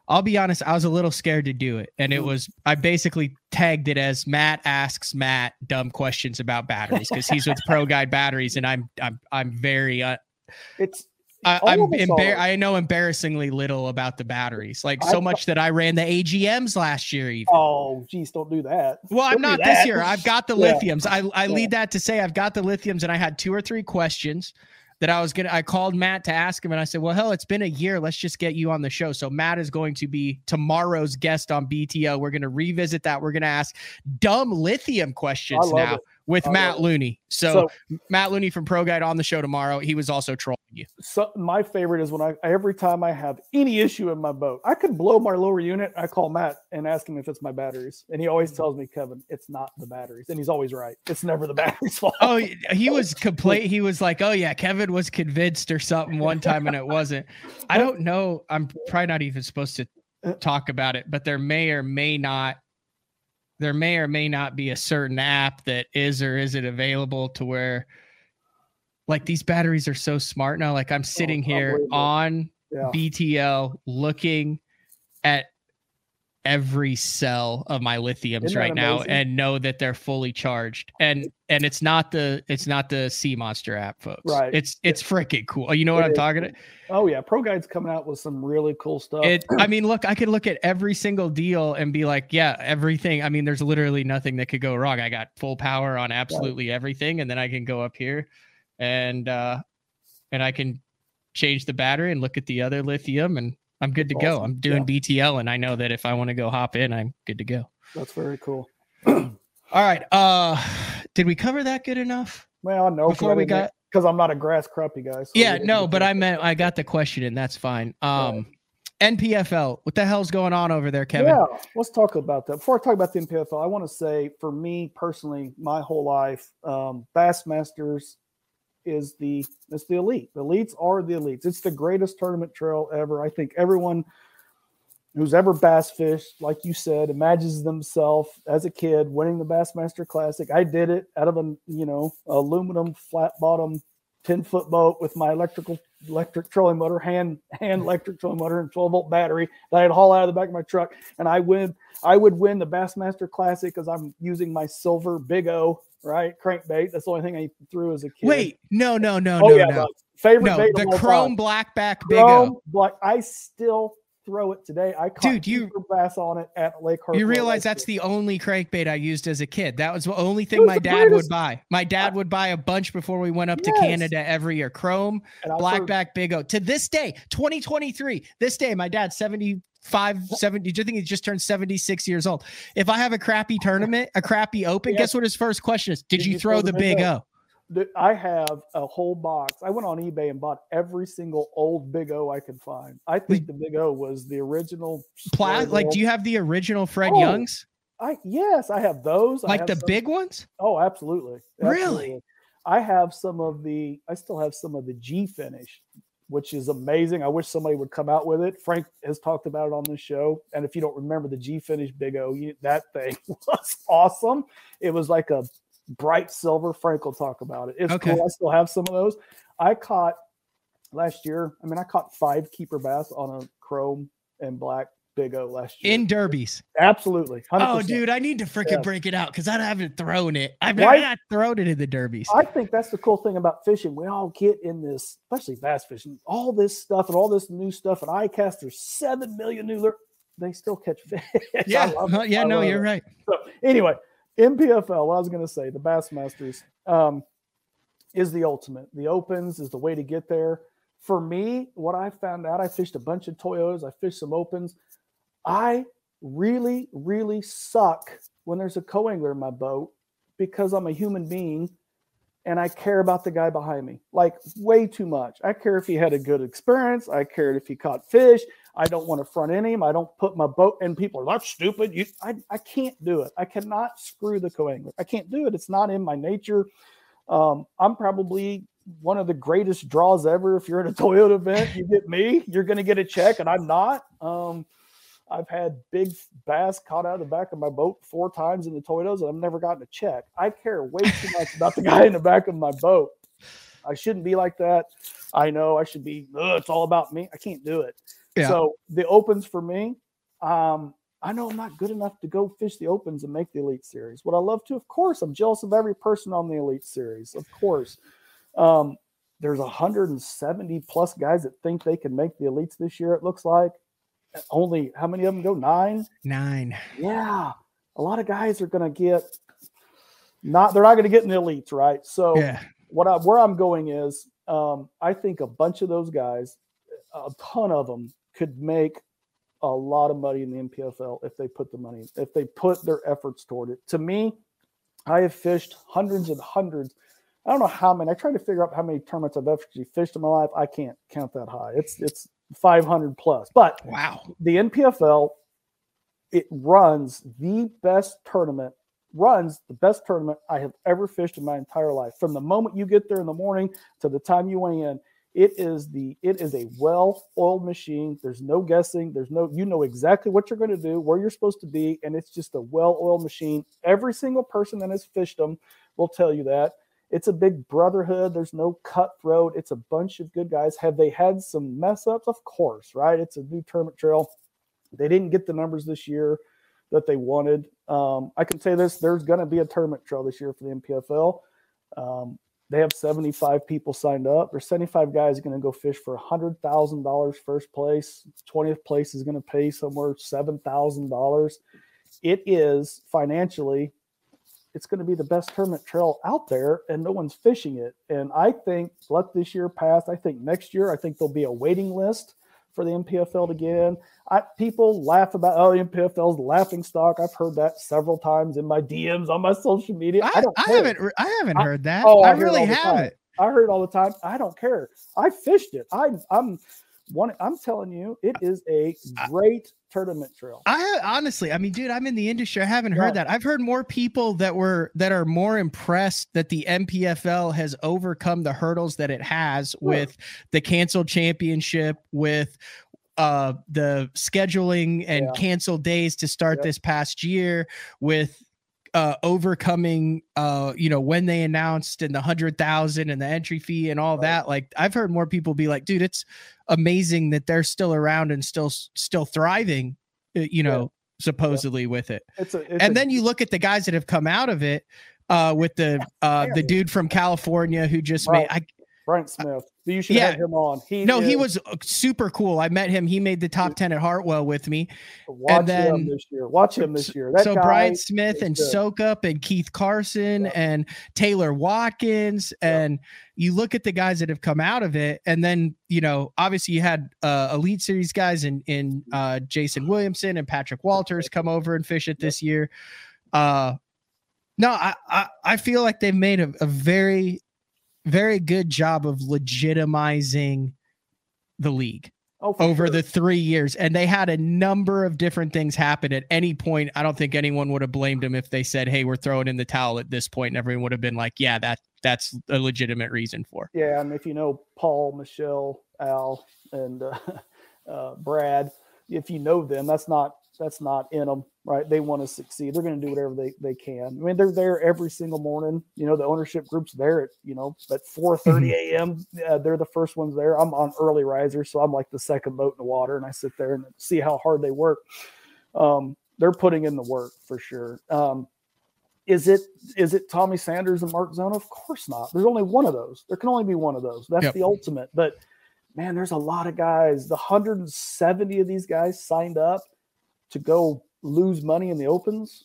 I'll be honest, I was a little scared to do it. And it Mm. was, I basically tagged it as Matt asks Matt dumb questions about batteries because he's with Pro Guide Batteries. And I'm, I'm, I'm very, uh, It's I, I'm embar- I know embarrassingly little about the batteries, like so much that I ran the AGMs last year. Even oh geez, don't do that. well, I'm Don't do not this year. I've got the *laughs* Yeah. lithiums. I, I Yeah. lead that to say I've got the lithiums, and I had two or three questions that I was gonna. I called Matt to ask him, and I said, "Well, hell, it's been a year. Let's just get you on the show." So Matt is going to be tomorrow's guest on BTL. We're gonna revisit that. We're gonna ask dumb lithium questions now it. with Matt. Looney. So, So- Matt Looney from Pro Guide on the show tomorrow. He was also trolling you. So my favorite is when I every time I have any issue in my boat, I could blow my lower unit. I call Matt and ask him if it's my batteries, and he always Mm. tells me, "Kevin, it's not the batteries," and he's always right. It's never the *laughs* batteries' fault. Oh, he was *laughs* complete. He was like, "Oh yeah, Kevin was convinced or something one time, and it wasn't." I don't *laughs* know. I'm probably not even supposed to talk about it, but there may or may not, there may or may not be a certain app that is or isn't available to where, like these batteries are so smart now. Like I'm oh, sitting here on Yeah. BTL looking at every cell of my lithiums right now and know that they're fully charged. And and it's not the it's not the Sea Monster app, folks. Right. It's it's freaking cool. You know what It I'm is talking about? Oh yeah, Pro Guide's coming out with some really cool stuff. It I mean, look, I could look at every single deal and be like, yeah, everything. I mean, there's literally nothing that could go wrong. I got full power on absolutely everything, and then I can go up here and uh and I can change the battery and look at the other lithium and I'm good to That's go. I'm doing Yeah. BTL and I know that if I want to go hop in, I'm good to go. That's very cool. *clears throat* All right. Uh did we cover that good enough? Well, no, Before we got- because I'm not a grass crappy guy. so Yeah, no, but I meant I got the question and that's fine. Um NPFL, what the hell's going on over there, Kevin? Yeah, let's talk about that. Before I talk about the NPFL, I want to say for me personally, my whole life, um, Bassmasters is the it's the elite. The elites are the elites. It's the greatest tournament trail ever. I think everyone who's ever bass fished, like you said, imagines themselves as a kid winning the Bassmaster Classic. I did it out of a you know aluminum flat bottom 10 foot boat with my electrical electric trolling motor, hand hand electric trolling motor and 12 volt battery that I'd haul out of the back of my truck. And I win, I would win the Bassmaster Classic because I'm using my silver Big O, right? Crankbait. That's the only thing I threw as a kid. Wait, no, no, no, oh no, yeah, no. favorite No, the chrome time. blackback big Chrome O. black. I still throw it today. I caught Dude, you- bass on it at Lake Hartwell. You realize that's the only crankbait I used as a kid. That was the only thing my the dad would buy. My dad would buy a bunch before we went up to Canada every year. Chrome, blackback, big O. To this day, 2023, this day, my dad's 75, 70. Do you think he just turned 76 years old? If I have a crappy tournament, a crappy open, Yeah. guess what his first question is? Did, you, throw, the big O? I have a whole box. I went on eBay and bought every single old Big O I could find. I think the Big O was the original. Pla- like, do you have the original Fred Oh, Youngs? I yes, I have those. Like have the some- big ones? Oh, absolutely. Really? I have some of the. I still have some of the G finish, which is amazing. I wish somebody would come out with it. Frank has talked about it on the show, and if you don't remember the G finish Big O, you, that thing *laughs* was awesome. It was like a bright silver. Frank will talk about it. It's Okay. cool. I still have some of those. I caught last year. I mean, I caught five keeper bass on a chrome and black Big O last year. In derbies. Absolutely. 100%. Oh, dude, I need to freaking Yeah. break it out because I haven't thrown it. I've not thrown it in the derbies. I think that's the cool thing about fishing. We all get in this, especially bass fishing, all this stuff and all this new stuff. And I cast there's seven million new. They still catch fish. *laughs* Yeah, love huh, *laughs* it. yeah, no, you're it. right. So anyway, NPFL, what I was going to say, the Bassmasters um, is the ultimate. The opens is the way to get there. For me, what I found out, I fished a bunch of Toyotas, I fished some opens. I really, really suck when there's a co-angler in my boat because I'm a human being and I care about the guy behind me like way too much. I care if he had a good experience. I cared if he caught fish. I don't want to front end him. I don't put my boat and people are that's stupid. You, I, I can't do it. I cannot screw the co-angler. I can't do it. It's not in my nature. Um, I'm probably one of the greatest draws ever. If you're at a *laughs* Toyota event, you get me, you're going to get a check, and I'm not. Um, I've had big bass caught out of the back of my boat four times in the Toyotas, and I've never gotten a check. I care way too much about the guy in the back of my boat. I shouldn't be like that. I know I should be. "Ugh, it's all about me. I can't do it. Yeah. So the opens for me. Um, I know I'm not good enough to go fish the opens and make the elite series. Would I love to? Of course. I'm jealous of every person on the elite series. Of course. Um, there's 170 plus guys that think they can make the elites this year. It looks like only how many of them go nine? Nine. Yeah, a lot of guys are going to get not. They're not going to get in the elites, right? So Yeah. what I where I'm going is, um, I think a bunch of those guys, a ton of them, could make a lot of money in the NPFL if they put the money, if they put their efforts toward it. To me, I have fished hundreds and hundreds. I don't know how many. I tried to figure out how many tournaments I've actually fished in my life. I can't count that high. It's it's 500 plus. But Wow. the NPFL, it runs the best tournament, runs the best tournament I have ever fished in my entire life. From the moment you get there in the morning to the time you weigh in, it is the it is a well-oiled machine. There's no guessing. There's no you know exactly what you're going to do, where you're supposed to be, and it's just a well-oiled machine. Every single person that has fished them will tell you that. It's a big brotherhood. There's no cutthroat. It's a bunch of good guys. Have they had some mess ups? Of course, right? It's a new tournament trail. They didn't get the numbers this year that they wanted. Um, I can say this: there's going to be a tournament trail this year for the NPFL. Um, they have 75 people signed up. There's 75 guys going to go fish for $100,000 first place. 20th place is going to pay somewhere $7,000. It is financially, it's going to be the best tournament trail out there, and no one's fishing it. And I think let this year pass. I think next year, I think there'll be a waiting list for the NPFL to get in. I, people laugh about oh the laughing stock. I've heard that several times in my DMs on my social media. I, I don't. I haven't. I haven't heard that. oh, I, I really all the time. haven't. I heard all the time. I don't care. I fished it. I, I'm one. I'm telling you, it is a great tournament trail. I honestly, I mean, dude, I'm in the industry. I haven't heard Yeah. that. I've heard more people that were that are more impressed that the NPFL has overcome the hurdles that it has with the canceled championship, with uh the scheduling and Yeah. canceled days to start Yep. this past year, with uh overcoming uh you know when they announced and the hundred thousand and the entry fee and all Right. that like i've heard more people be like dude it's amazing that they're still around and still still thriving uh, you know supposedly with it It's a. It's and a- then you look at the guys that have come out of it uh with the uh the dude from california who just made i Brent Smith. You should yeah. have him on. He no he was uh, super cool i met him he made the top 10 at hartwell with me Watch then- him this year. Watch him this year. That so Brian Smith and good. Sokup and Keith Carson Yeah. and Taylor Watkins and you look at the guys that have come out of it and then you know obviously you had uh, elite series guys in in uh, Jason Williamson and Patrick Walters come over and fish it this year. Uh, no, I, I I feel like they've made a, a very very good job of legitimizing the league Oh, over sure. the three years and they had a number of different things happen at any point i don't think anyone would have blamed them if they said hey we're throwing in the towel at this point. and everyone would have been like yeah that that's a legitimate reason for Yeah, and if you know Paul, Michelle, Al, and uh, *laughs* uh, Brad, if you know them, that's not that's not in them, right? They want to succeed. They're going to do whatever they, they can. I mean, they're there every single morning. You know, the ownership group's there at you know at four thirty *laughs* a.m. Uh, they're the first ones there. I'm on early riser, so I'm like the second boat in the water, and I sit there and see how hard they work. Um, they're putting in the work for sure. Um, is it is it Tommy Sanders and Mark Zona? Of course not. There's only one of those. There can only be one of those. That's Yep. the ultimate. But man, there's a lot of guys. The 170 of these guys signed up to go lose money in the opens.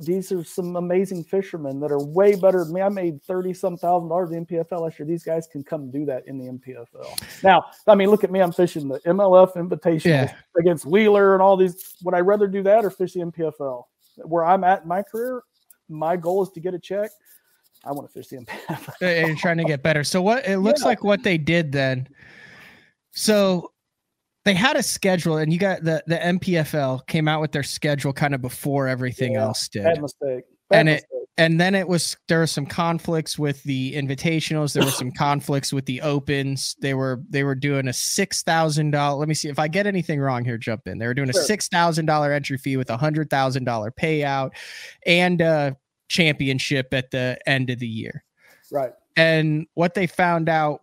These are some amazing fishermen that are way better than me. I made 30 some thousand dollars in the NPFL last year. These guys can come do that in the NPFL. Now, I mean, look at me. I'm fishing the MLF Invitational Yeah. against Wheeler and all these. Would I rather do that or fish the NPFL? Where I'm at in my career, my goal is to get a check. I want to fish the NPFL. and trying to get better so what it looks Yeah. like what they did then so they had a schedule and you got the the npfl came out with their schedule kind of before everything Yeah, else did. Bad mistake. Bad And it- and then it was there were some conflicts with the invitationals there were some *laughs* conflicts with the opens. They were they were doing a six thousand dollar let me see if i get anything wrong here jump in. They were doing a six thousand dollar entry fee with a hundred thousand dollar payout and a championship at the end of the year. Right. and what they found out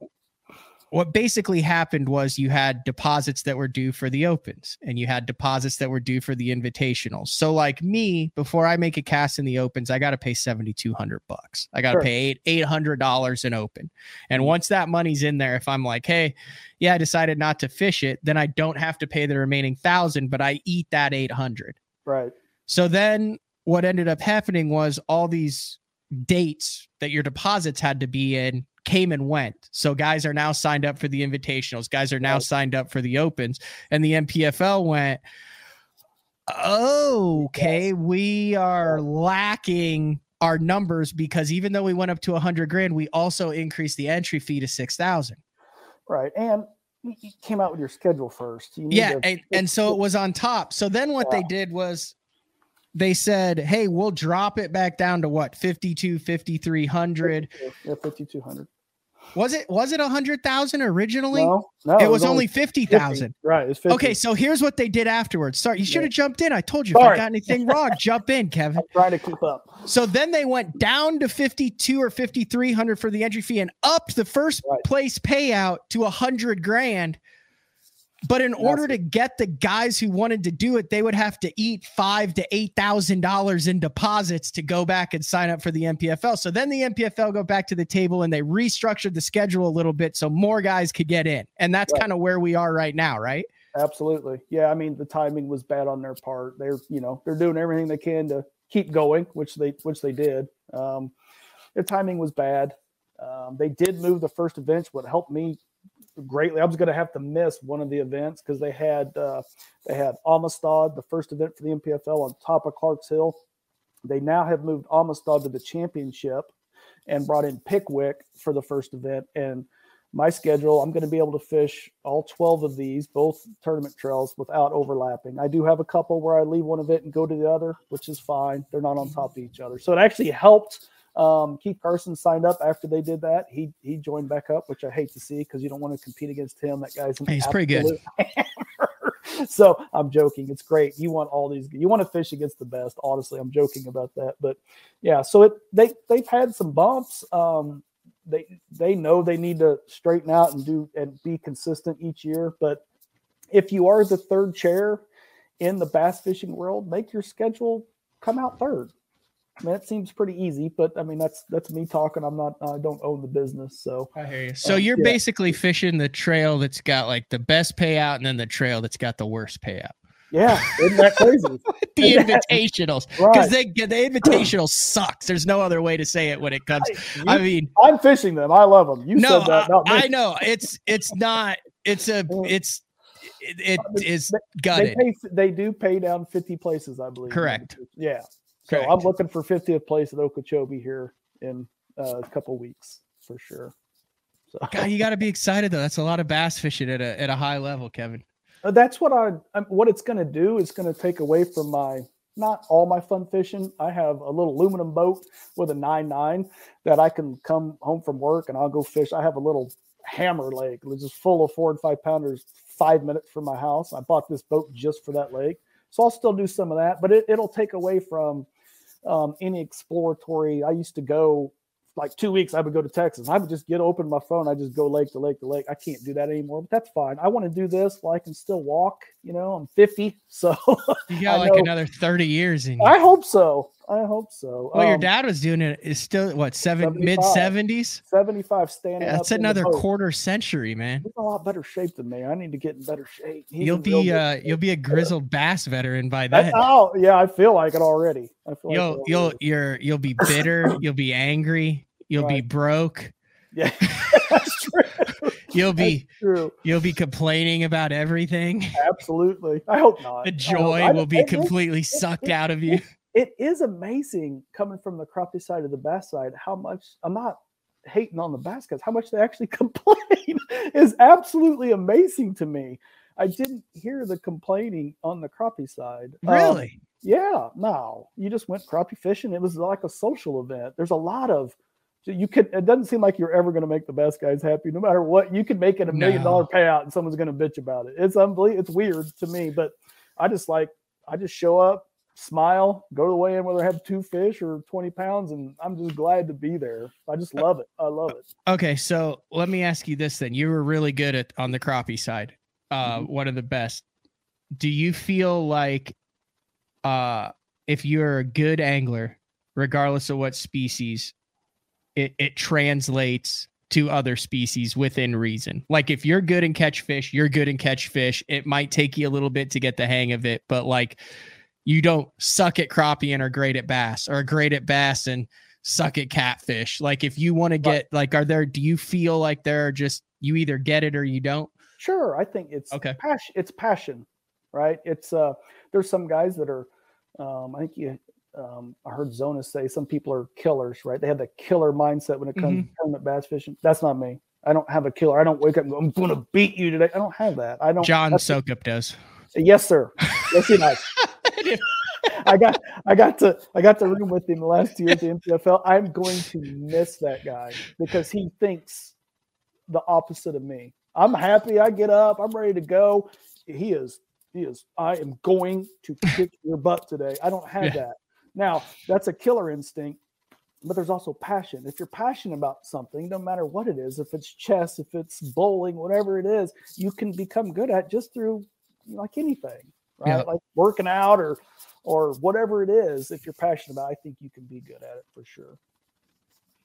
what basically happened was you had deposits that were due for the opens and you had deposits that were due for the invitationals so like me before i make a cast in the opens i got to pay 7200 bucks. I got to Sure. pay eight, 800 dollars in open. And mm-hmm. once that money's in there if i'm like hey yeah i decided not to fish it then i don't have to pay the remaining thousand but i eat that 800 Right. so then what ended up happening was all these dates that your deposits had to be in came and went. So guys are now signed up for the invitationals, guys are now Right. signed up for the opens, and the NPFL went, okay, we are lacking our numbers because even though we went up to 100 grand, we also increased the entry fee to 6,000. Right. And you came out with your schedule first. You need Yeah, to- and, and so it was on top. So then what they did was they said, "Hey, we'll drop it back down to what 52 5300." Yeah, 5200. Was it was it a hundred thousand originally? No, no, it was only fifty thousand. Right, it's 50. Okay, so here's what they did afterwards. Sorry, you should have jumped in. I told you if I got anything wrong, jump in, Kevin. I'm trying to keep up. So then they went down to 52 or 5300 for the entry fee and upped the first Right. place payout to a hundred grand. But in order to get the guys who wanted to do it, they would have to eat five to eight thousand dollars in deposits to go back and sign up for the NPFL. So then the NPFL go back to the table and they restructured the schedule a little bit so more guys could get in. And that's Right. kind of where we are right now, right? Absolutely. Yeah, I mean the timing was bad on their part. They're, you know, they're doing everything they can to keep going, which they which they did. Um their timing was bad. Um, they did move the first event, what helped me greatly. I was going to have to miss one of the events because they had uh, they had Amistad, the first event for the NPFL on top of Clark's Hill. They now have moved Amistad to the championship and brought in Pickwick for the first event. And my schedule, I'm going to be able to fish all 12 of these, both tournament trails, without overlapping. I do have a couple where I leave one event and go to the other, which is fine. They're not on top of each other. So it actually helped. Um, Keith Carson signed up after they did that. He he joined back up, which I hate to see because you don't want to compete against him. That guy's He's pretty good. *laughs* so I'm joking. It's great. You want all these. You want to fish against the best. Honestly, I'm joking about that. But yeah, so it they they've had some bumps. Um, they they know they need to straighten out and do and be consistent each year. But if you are the third chair in the bass fishing world, make your schedule come out third. I mean, that seems pretty easy, but I mean, that's that's me talking. I'm not. I don't own the business, so I hear you. So Um, you're yeah. basically fishing the trail that's got like the best payout and then the trail that's got the worst payout. yeah, isn't that crazy? *laughs* The And that- invitationals. Because *laughs* Right. they the invitational sucks. There's no other way to say it when it comes. You- I mean, I'm fishing them. I love them. You no, said that, I, not me. I know. It's it's not it's a *laughs* it's it, it is They gutted. pay, they do pay down 50 places, I believe. Correct. Yeah. So I'm looking for 50th place at Okeechobee here in uh, a couple weeks for sure. So God, you got to be excited though. That's a lot of bass fishing at a at a high level, Kevin. Uh, that's what I what it's going to do is going to take away from my not all my fun fishing. I have a little aluminum boat with a nine nine that I can come home from work and I'll go fish. I have a little hammer lake, which is full of four and five pounders, five minutes from my house. I bought this boat just for that lake, so I'll still do some of that, but it, it'll take away from um, any exploratory. I used to go like two weeks. I would go to Texas. I would just get open my phone. I just go lake to lake to lake. I can't do that anymore, but that's fine. I want to do this while I can still walk. You know, I'm 50, so *laughs* You got like another 30 years in you. I hope so. I hope so. well, your Um, dad was doing it is still what seven mid 70s? 75 standing. Yeah, that's another quarter century, man. He's in a lot better shape than me. I need to get in better shape. He's you'll be uh you'll be a grizzled bass veteran by That's then. how. Yeah, I feel like it already. I feel You'll like you'll you're you'll be *laughs* bitter, you'll be angry, you'll be broke, Yeah, *laughs* *laughs* that's true. you'll be true. you'll be complaining about everything. Absolutely. I hope not. The joy will be completely sucked out of you. It is amazing coming from the crappie side of the bass side how much i'm not hating on the bass guys how much they actually *laughs* complain is absolutely amazing to me i didn't hear the complaining on the crappie side Um, Really? yeah no you just went crappie fishing it was like a social event there's a lot of you could it doesn't seem like you're ever going to make the best guys happy no matter what you could make it a million dollar payout and someone's going to bitch about it it's unbelievable it's weird to me but i just like i just show up smile go to the weigh in whether i have two fish or 20 pounds and i'm just glad to be there i just love it i love it Okay, so let me ask you this then. You were really good at on the crappie side. Uh Mm-hmm. one of the best. Do you feel like uh if you're a good angler, regardless of what species, it, it translates to other species within reason. Like if you're good in catch fish, you're good in catch fish. It might take you a little bit to get the hang of it, but like you don't suck at crappie and are great at bass or great at bass and suck at catfish. Like if you want to get like are there do you feel like there are just you either get it or you don't? sure i think it's Okay. passion it's passion right it's uh there's some guys that are um i think you um i heard zona say some people are killers right they have the killer mindset when it comes Mm-hmm. to tournament bass fishing that's not me i don't have a killer i don't wake up and go i'm gonna beat you today i don't have that i don't John Sokup does. Yes, sir. Yes, he does. *laughs* I got I got to I got to room with him last year at the NPFL. I'm going to miss that guy because he thinks the opposite of me. I'm happy. I get up. I'm ready to go. He is. He is. I am going to kick your butt today. I don't have Yeah. that. Now that's a killer instinct, but there's also passion. If you're passionate about something, no matter what it is, if it's chess, if it's bowling, whatever it is, you can become good at just through like anything, right? Yeah. Like working out or or whatever it is. If you're passionate about, it, I think you can be good at it for sure.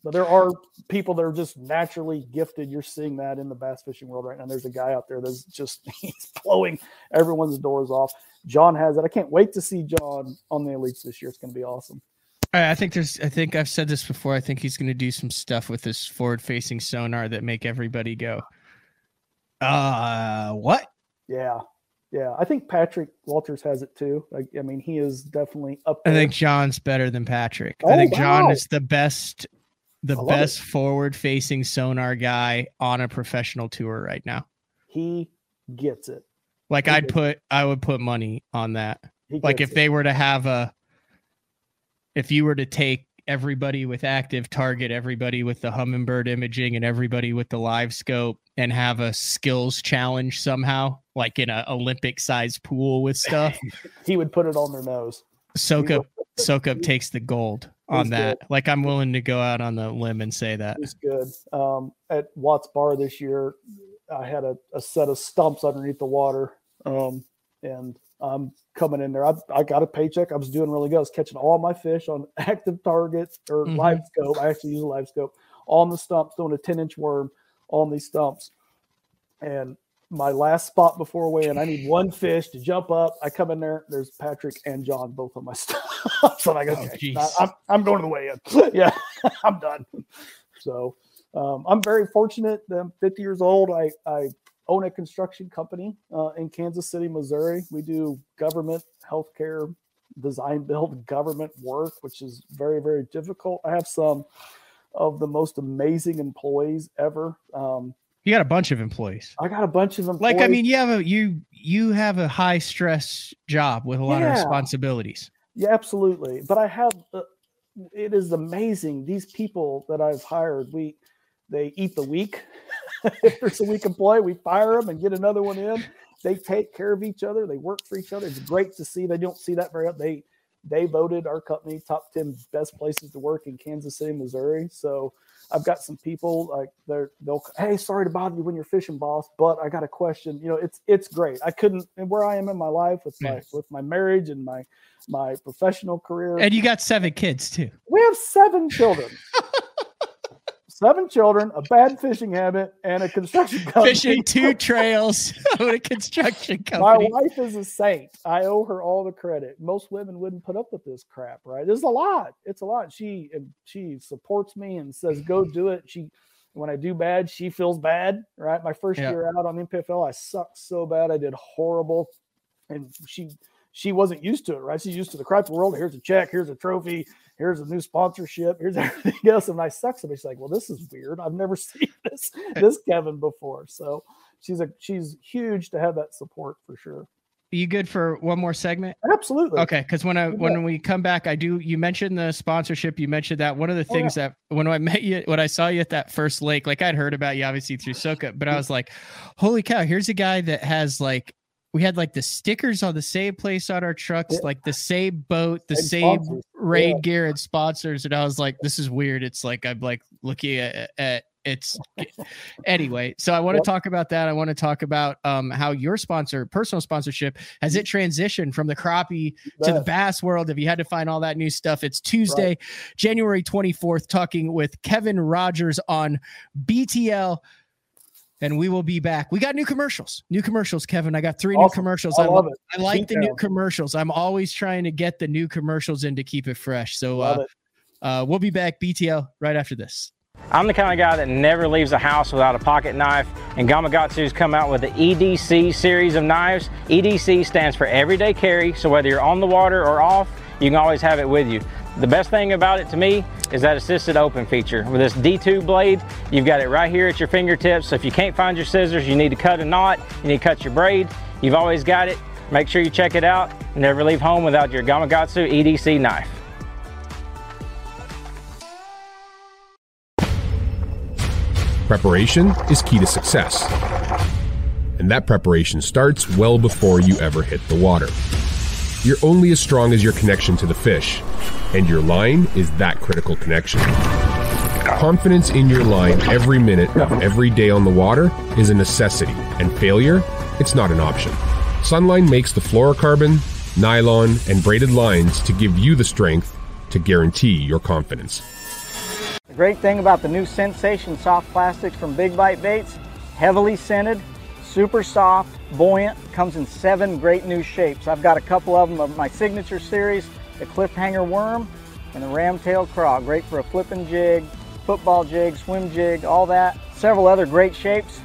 But there are people that are just naturally gifted. You're seeing that in the bass fishing world right now. There's a guy out there that's just *laughs* he's blowing everyone's doors off. John has it. I can't wait to see John on the elites this year. It's going to be awesome. I I think there's. I think I've said this before. I think he's going to do some stuff with this forward-facing sonar that make everybody go, "Uh, what?" Yeah, yeah. I think Patrick Walters has it too. Like, I mean, he is definitely up I think John's better than Patrick. Oh, I think John is the best, the best forward-facing sonar guy on a professional tour right now. he gets it. Like He I'd put, I would put money on that. Like if it. they were to have a, if you were to take everybody with active target, everybody with the Humminbird imaging, and everybody with the live scope, and have a skills challenge somehow, like in a Olympic sized pool with stuff. *laughs* he would put it on their nose. Sokup, *laughs* Sokup takes the gold on He's that. Like I'm willing to go out on the limb and say that. He's good. Um, at Watts Bar this year, I had a, a set of stumps underneath the water, um, and I'm coming in there. I, I got a paycheck. I was doing really good. I was catching all my fish on *laughs* active targets or Mhm. live scope. I actually use a live scope on the stumps, doing a 10 inch worm on these stumps. And my last spot before weighing, I need one fish to jump up. I come in there. There's Patrick and John both on my *laughs* stumps. so I go, Oh, okay, jeez. I'm, I'm going to the weigh-in. *laughs* yeah, *laughs* I'm done. So um, I'm very fortunate that I'm 50 years old. I, I own a construction company uh, in Kansas City, Missouri. We do government, healthcare, design, build government work, which is very, very difficult. I have some of the most amazing employees ever. Um, You got a bunch of employees. I got a bunch of employees. Like I mean, you have a you you have a high stress job with a lot of responsibilities. Yeah, absolutely. But I have uh, it is amazing. These people that I've hired, we they eat the week. *laughs* if there's a weak employee, we fire them and get another one in. They take care of each other. They work for each other. It's great to see. They don't see that very often. They they voted our company top 10 best places to work in Kansas City, Missouri. So I've got some people like they're they'll hey, sorry to bother you when you're fishing, boss, but I got a question. You know, it's it's great. I couldn't and where I am in my life with my Yeah. with my marriage and my my professional career. And you got seven kids too. We have seven children. *laughs* seven children, a bad fishing habit, and a construction *laughs* company. Fishing two trails *laughs* with a construction *laughs* company. My wife is a saint. I owe her all the credit. Most women wouldn't put up with this crap, right? It's a lot. It's a lot. She and she supports me and says, "Go do it." She, when I do bad, she feels bad, right? My first Yeah. year out on the NPFL, I sucked so bad. I did horrible, and she she wasn't used to it, right? She's used to the crap world. Here's a check. Here's a trophy. Here's a new sponsorship. Here's *laughs* everything else. And I suck. So she's like, well, this is weird. I've never *laughs* seen this *laughs* this Kevin before. So she's a she's huge to have that support for sure. you good for one more segment? Absolutely. Okay, because when I when we come back, I do. You mentioned the sponsorship. You mentioned that one of the Oh, things that when I met you, when I saw you at that first lake, like I'd heard about you obviously through Soka, but I was like, holy cow! Here's a guy that has like we had like the stickers on the same place on our trucks, Yeah. like the same boat, the And same sponsors. raid Yeah. gear and sponsors, and I was like, this is weird. It's like I'm like looking at, at it's *laughs* anyway. So I want Yep. to talk about that. I want to talk about um how your sponsor, personal sponsorship, has it transitioned from the crappie to the bass world. If you had to find all that new stuff, it's Tuesday, January 24th, talking with Kevin Rogers on BTL. And we will be back. We got new commercials. New commercials, Kevin. I got three new commercials. I I, love lo- it. I like the new commercials. I'm always trying to get the new commercials in to keep it fresh. So Love uh, it. uh, we'll be back, BTL, right after this. I'm the kind of guy that never leaves the house without a pocket knife, and Gamakatsu's come out with the EDC series of knives. EDC stands for everyday carry, so whether you're on the water or off, you can always have it with you. The best thing about it to me is that assisted open feature. With this D2 blade, you've got it right here at your fingertips, so if you can't find your scissors, you need to cut a knot, you need to cut your braid, you've always got it. Make sure you check it out. Never leave home without your Gamakatsu EDC knife. Preparation is key to success. And that preparation starts well before you ever hit the water. You're only as strong as your connection to the fish, and your line is that critical connection. Confidence in your line every minute of every day on the water is a necessity, and failure, it's not an option. Sunline makes the fluorocarbon, nylon, and braided lines to give you the strength to guarantee your confidence. The great thing about the new Sensation soft plastics from Big Bite Baits, heavily scented, super soft, buoyant, comes in seven great new shapes. I've got a couple of them of my signature series, the cliffhanger worm and the ramtail craw, great for a flipping jig, football jig, swim jig, all that. Several other great shapes.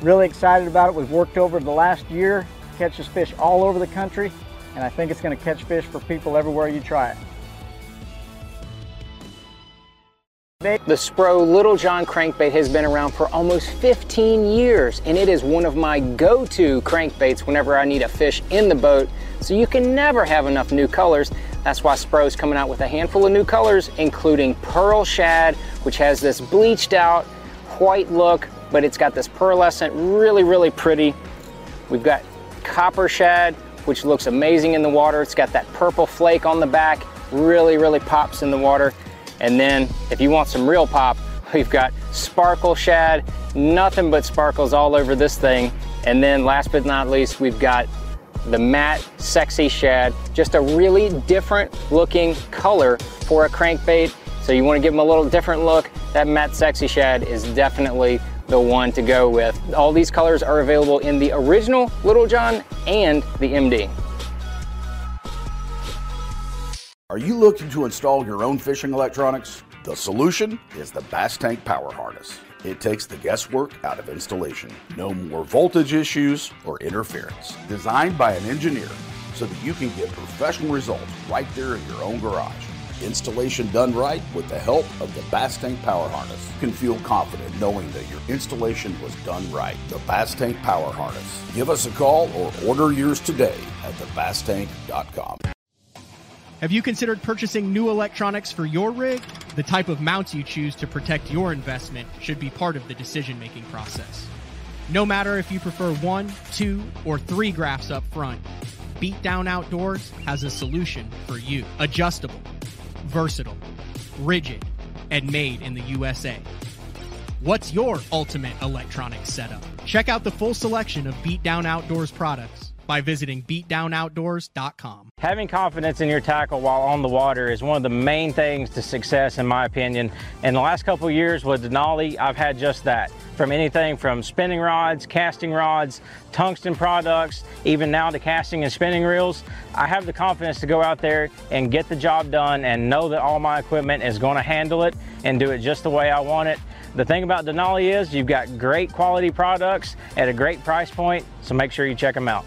Really excited about it. We've worked over the last year, catches fish all over the country, and I think it's gonna catch fish for people everywhere you try it. The Spro Little John crankbait has been around for almost 15 years and it is one of my go-to crankbaits whenever I need a fish in the boat so you can never have enough new colors. That's why Spro is coming out with a handful of new colors including Pearl Shad which has this bleached out white look but it's got this pearlescent really really pretty. We've got Copper Shad which looks amazing in the water. It's got that purple flake on the back really really pops in the water. And then if you want some real pop, *laughs* we've got sparkle shad, nothing but sparkles all over this thing. And then last but not least, we've got the matte sexy shad, just a really different looking color for a crankbait. So you wanna give them a little different look, that matte sexy shad is definitely the one to go with. All these colors are available in the original Little John and the MD. Are you looking to install your own fishing electronics? The solution is the Bass Tank Power Harness. It takes the guesswork out of installation. No more voltage issues or interference. Designed by an engineer so that you can get professional results right there in your own garage. Installation done right with the help of the Bass Tank Power Harness. You can feel confident knowing that your installation was done right. The Bass Tank Power Harness. Give us a call or order yours today at thebasstank.com. Have you considered purchasing new electronics for your rig? The type of mounts you choose to protect your investment should be part of the decision making process. No matter if you prefer one, two, or three graphs up front, Beatdown Outdoors has a solution for you. Adjustable, versatile, rigid, and made in the USA. What's your ultimate electronics setup? Check out the full selection of Beatdown Outdoors products by visiting beatdownoutdoors.com. Having confidence in your tackle while on the water is one of the main things to success in my opinion. In the last couple years with Denali, I've had just that. From anything from spinning rods, casting rods, tungsten products, even now to casting and spinning reels, I have the confidence to go out there and get the job done and know that all my equipment is going to handle it and do it just the way I want it. The thing about Denali is you've got great quality products at a great price point, so make sure you check them out.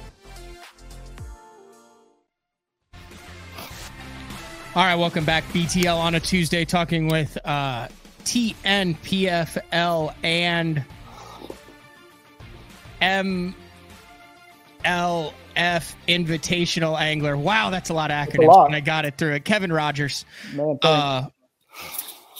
All right, welcome back. BTL on a Tuesday talking with uh, TNPFL and MLF Invitational Angler. Wow, that's a lot of acronyms. lot. And I got it through it. Kevin Rogers. Man. Uh,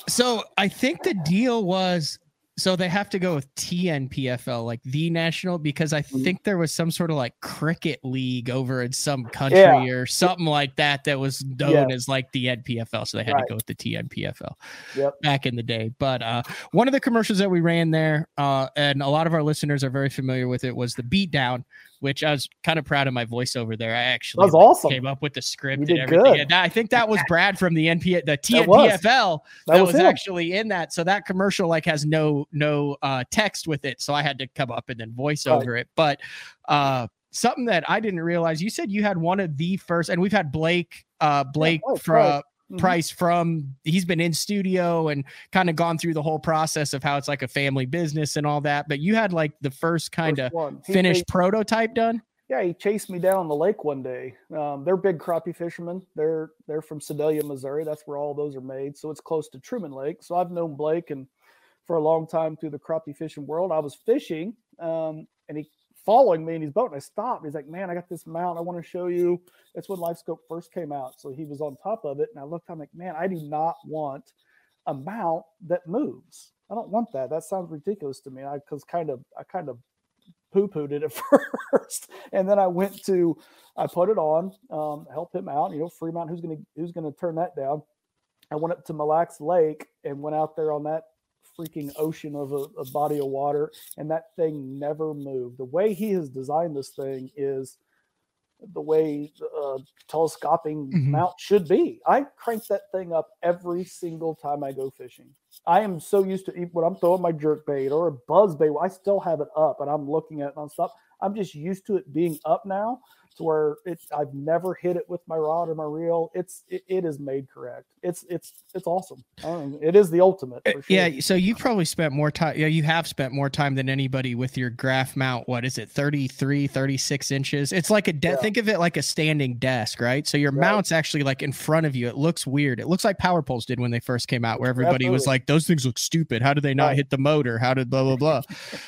so I think the deal was so they have to go with TNPFL, like the national, because I Mm-hmm. think there was some sort of like cricket league over in some country Yeah. or something like that that was known Yeah. as like the NPFL. So they had Right. to go with the TNPFL Yep. back in the day. But uh, one of the commercials that we ran there, uh, and a lot of our listeners are very familiar with it, was the beatdown, which I was kind of proud of my voiceover there. I actually That was awesome. came up with the script You and did everything. good. And I think that was Brad from the NP, the That was. TNPFL that, That was, was actually in that. So that commercial like has no no uh, text with it. So I had to come up and then voice Right. over it. But uh, something that I didn't realize, you said you had one of the first, and we've had Blake uh, Blake oh, from. Price. Mhm. Price from he's been in studio and kind of gone through the whole process of how it's like a family business and all that. But you had like the first kind of First one. He finished prototype done. Yeah, he chased me down the lake one day. Um, they're big crappie fishermen. They're they're from Sedalia, Missouri. That's where all those are made. So it's close to Truman Lake. So I've known Blake and for a long time through the crappie fishing world. I was fishing, um, and he following me in his boat, and I stopped. He's like, "Man, I got this mount. I want to show you." That's when LiveScope first came out. So he was on top of it, and I looked. I'm like, "Man, I do not want a mount that moves." I don't want that. That sounds ridiculous to me. I because kind of I kind of poo pooed it at *laughs* first, and then I went to I put it on, um, help him out. You know, Fremont, who's gonna who's gonna turn that down? I went up to Mille Lacs Lake and went out there on that freaking ocean of a, a, body of water, and that thing never moved. The way he has designed this thing is the way uh, telescoping mm-hmm. mount should be. I crank that thing up every single time I go fishing. I am so used to when I'm throwing my jerk bait or a buzz bait, I still have it up and I'm looking at it nonstop. I'm just used to it being up now to where it I've never hit it with my rod or my reel. It's it, it is made correct. It's it's it's awesome. it is the ultimate. Uh, sure. Yeah. So you probably spent more time. Yeah, you have spent more time than anybody with your graph mount. What is it? 33, 36 inches. It's like a de- yeah. think of it like a standing desk, right? So your right. mount's actually like in front of you. It looks weird. It looks like power poles did when they first came out, where everybody Absolutely. was like, "Those things look stupid. How did they not right. hit the motor? How did blah blah blah."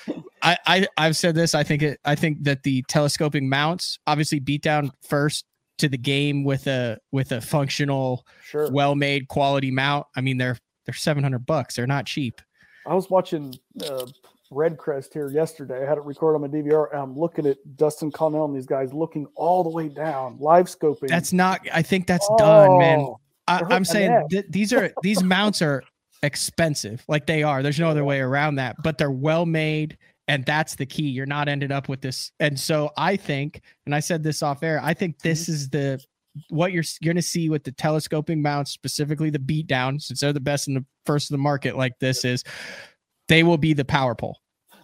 *laughs* I, I I've said this. I think it. I think that the telescoping mounts obviously beat down first to the game with a with a functional, sure. well made quality mount. I mean, they're they're seven hundred bucks. They're not cheap. I was watching uh, Redcrest here yesterday. I had it recorded on my DVR, and I'm looking at Dustin Connell and these guys looking all the way down, live scoping. That's not. I think that's oh, done, man. I, am saying th- these are these mounts are expensive, like they are. There's no other way around that. But they're well made and that's the key. You're not ended up with this. And so i think and i said this off air i think this mm-hmm. is the what you're, you're going to see with the telescoping mounts specifically the beat down since they're the best in the first of the market like this is they will be the power pole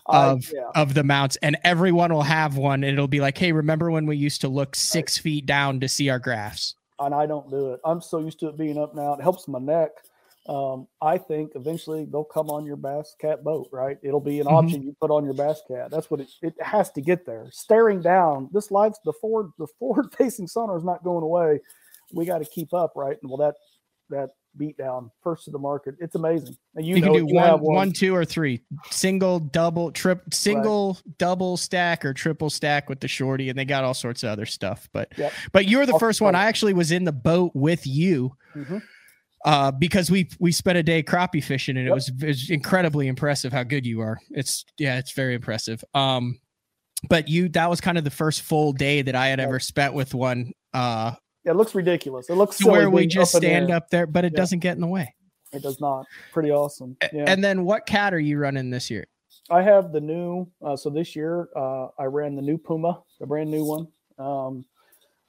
of uh, yeah. of the mounts and everyone will have one. And it'll be like hey remember when we used to look six right. feet down to see our graphs? And i don't do it. I'm so used to it being up now. It helps my neck um, I think eventually they'll come on your bass cat boat, right? It'll be an mm-hmm. option you put on your bass cat. That's what it, it has to get there. Staring down, this lights the forward the *laughs* forward facing sonar is not going away. We got to keep up, right? And well, that that beat down first to the market, it's amazing. And you, you know can do one, one, one, two, or three, single, double, trip, single, right. double stack or triple stack with the shorty, and they got all sorts of other stuff. But yep. but you're the first one. I actually was in the boat with you. Mm-hmm uh, because we we spent a day crappie fishing and it, was, it was incredibly impressive how good you are. It's yeah, it's very impressive. Um, but you that was kind of the first full day that I had ever spent with one. Uh, yeah, it looks ridiculous. It looks where we just up stand up there, but it yeah. doesn't get in the way. It does not. Pretty awesome. Yeah. And then what cat are you running this year? I have the new. Uh, so this year, uh, I ran the new Puma, the brand new one. Um,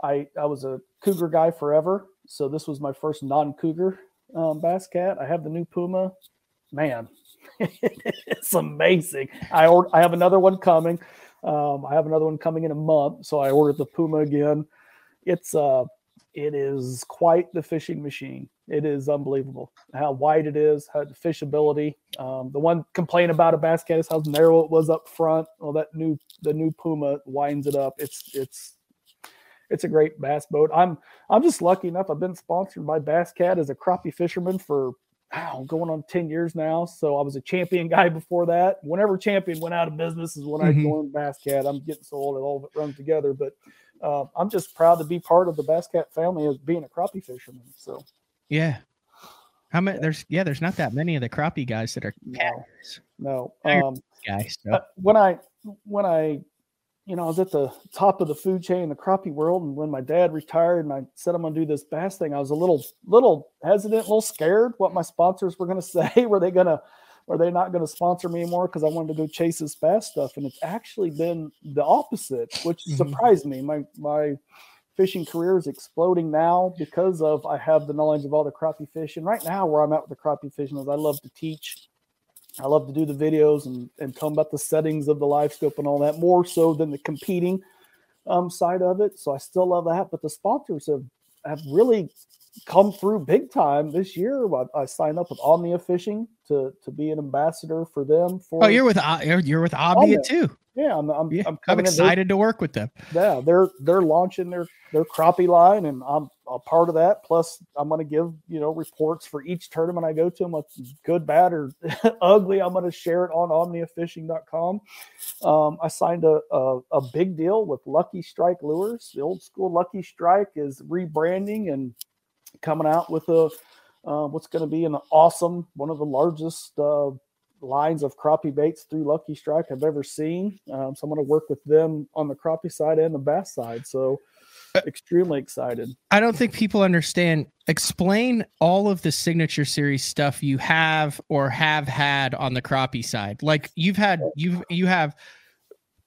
I I was a cougar guy forever, so this was my first non-cougar um, bass cat. I have the new Puma. Man, *laughs* it's amazing. I or, I have another one coming. Um, I have another one coming in a month, so I ordered the Puma again. It's uh, it is quite the fishing machine. It is unbelievable how wide it is, how the fishability. Um, the one complaint about a bass cat is how narrow it was up front. Well, that new the new Puma winds it up. It's it's it's a great bass boat. I'm I'm just lucky enough. I've been sponsored by Bass Cat as a crappie fisherman for wow, going on 10 years now. So I was a champion *laughs* guy before that. Whenever champion went out of business is when mm-hmm. I joined Bass Cat. I'm getting so old it all of it run together. But uh, I'm just proud to be part of the Bass Cat family as being a crappie fisherman. So yeah. How many there's yeah, there's not that many of the crappie guys that are no, no. Um, guys. So. Uh, when I when I you know, I was at the top of the food chain in the crappie world. And when my dad retired and I said I'm going to do this bass thing, I was a little, little hesitant, a little scared what my sponsors were going *laughs* to say. were they going to, were they not going to sponsor me anymore because I wanted to go chase this bass stuff? And it's actually been the opposite, which mm-hmm. surprised me. My, my fishing career is exploding now because of I have the knowledge of all the crappie fishing. Right now, where I'm at with the crappie fishing is I love to teach I love to do the videos and, and talk about the settings of the live scope and all that more so than the competing um, side of it. So I still love that. But the sponsors have, have really come through big time this year. I, I signed up with Omnia Fishing to to be an ambassador for them. For oh, you're with uh, you're with Omnia, Omnia. too. Yeah, I'm I'm, yeah, I'm, I'm excited to work with them. Yeah, they're they're launching their their crappie line, and I'm a part of that. Plus, I'm going to give you know reports for each tournament I go to. What's good, bad, or *laughs* ugly. I'm going to share it on OmniaFishing.com. Um, I signed a, a a big deal with Lucky Strike Lures. The old school Lucky Strike is rebranding and coming out with a uh, what's going to be an awesome, one of the largest uh, lines of crappie baits through Lucky Strike I've ever seen. Um, so I'm going to work with them on the crappie side and the bass side. So extremely excited. I don't think people understand. Explain all of the signature series stuff you have or have had on the crappie side. Like you've had you've you have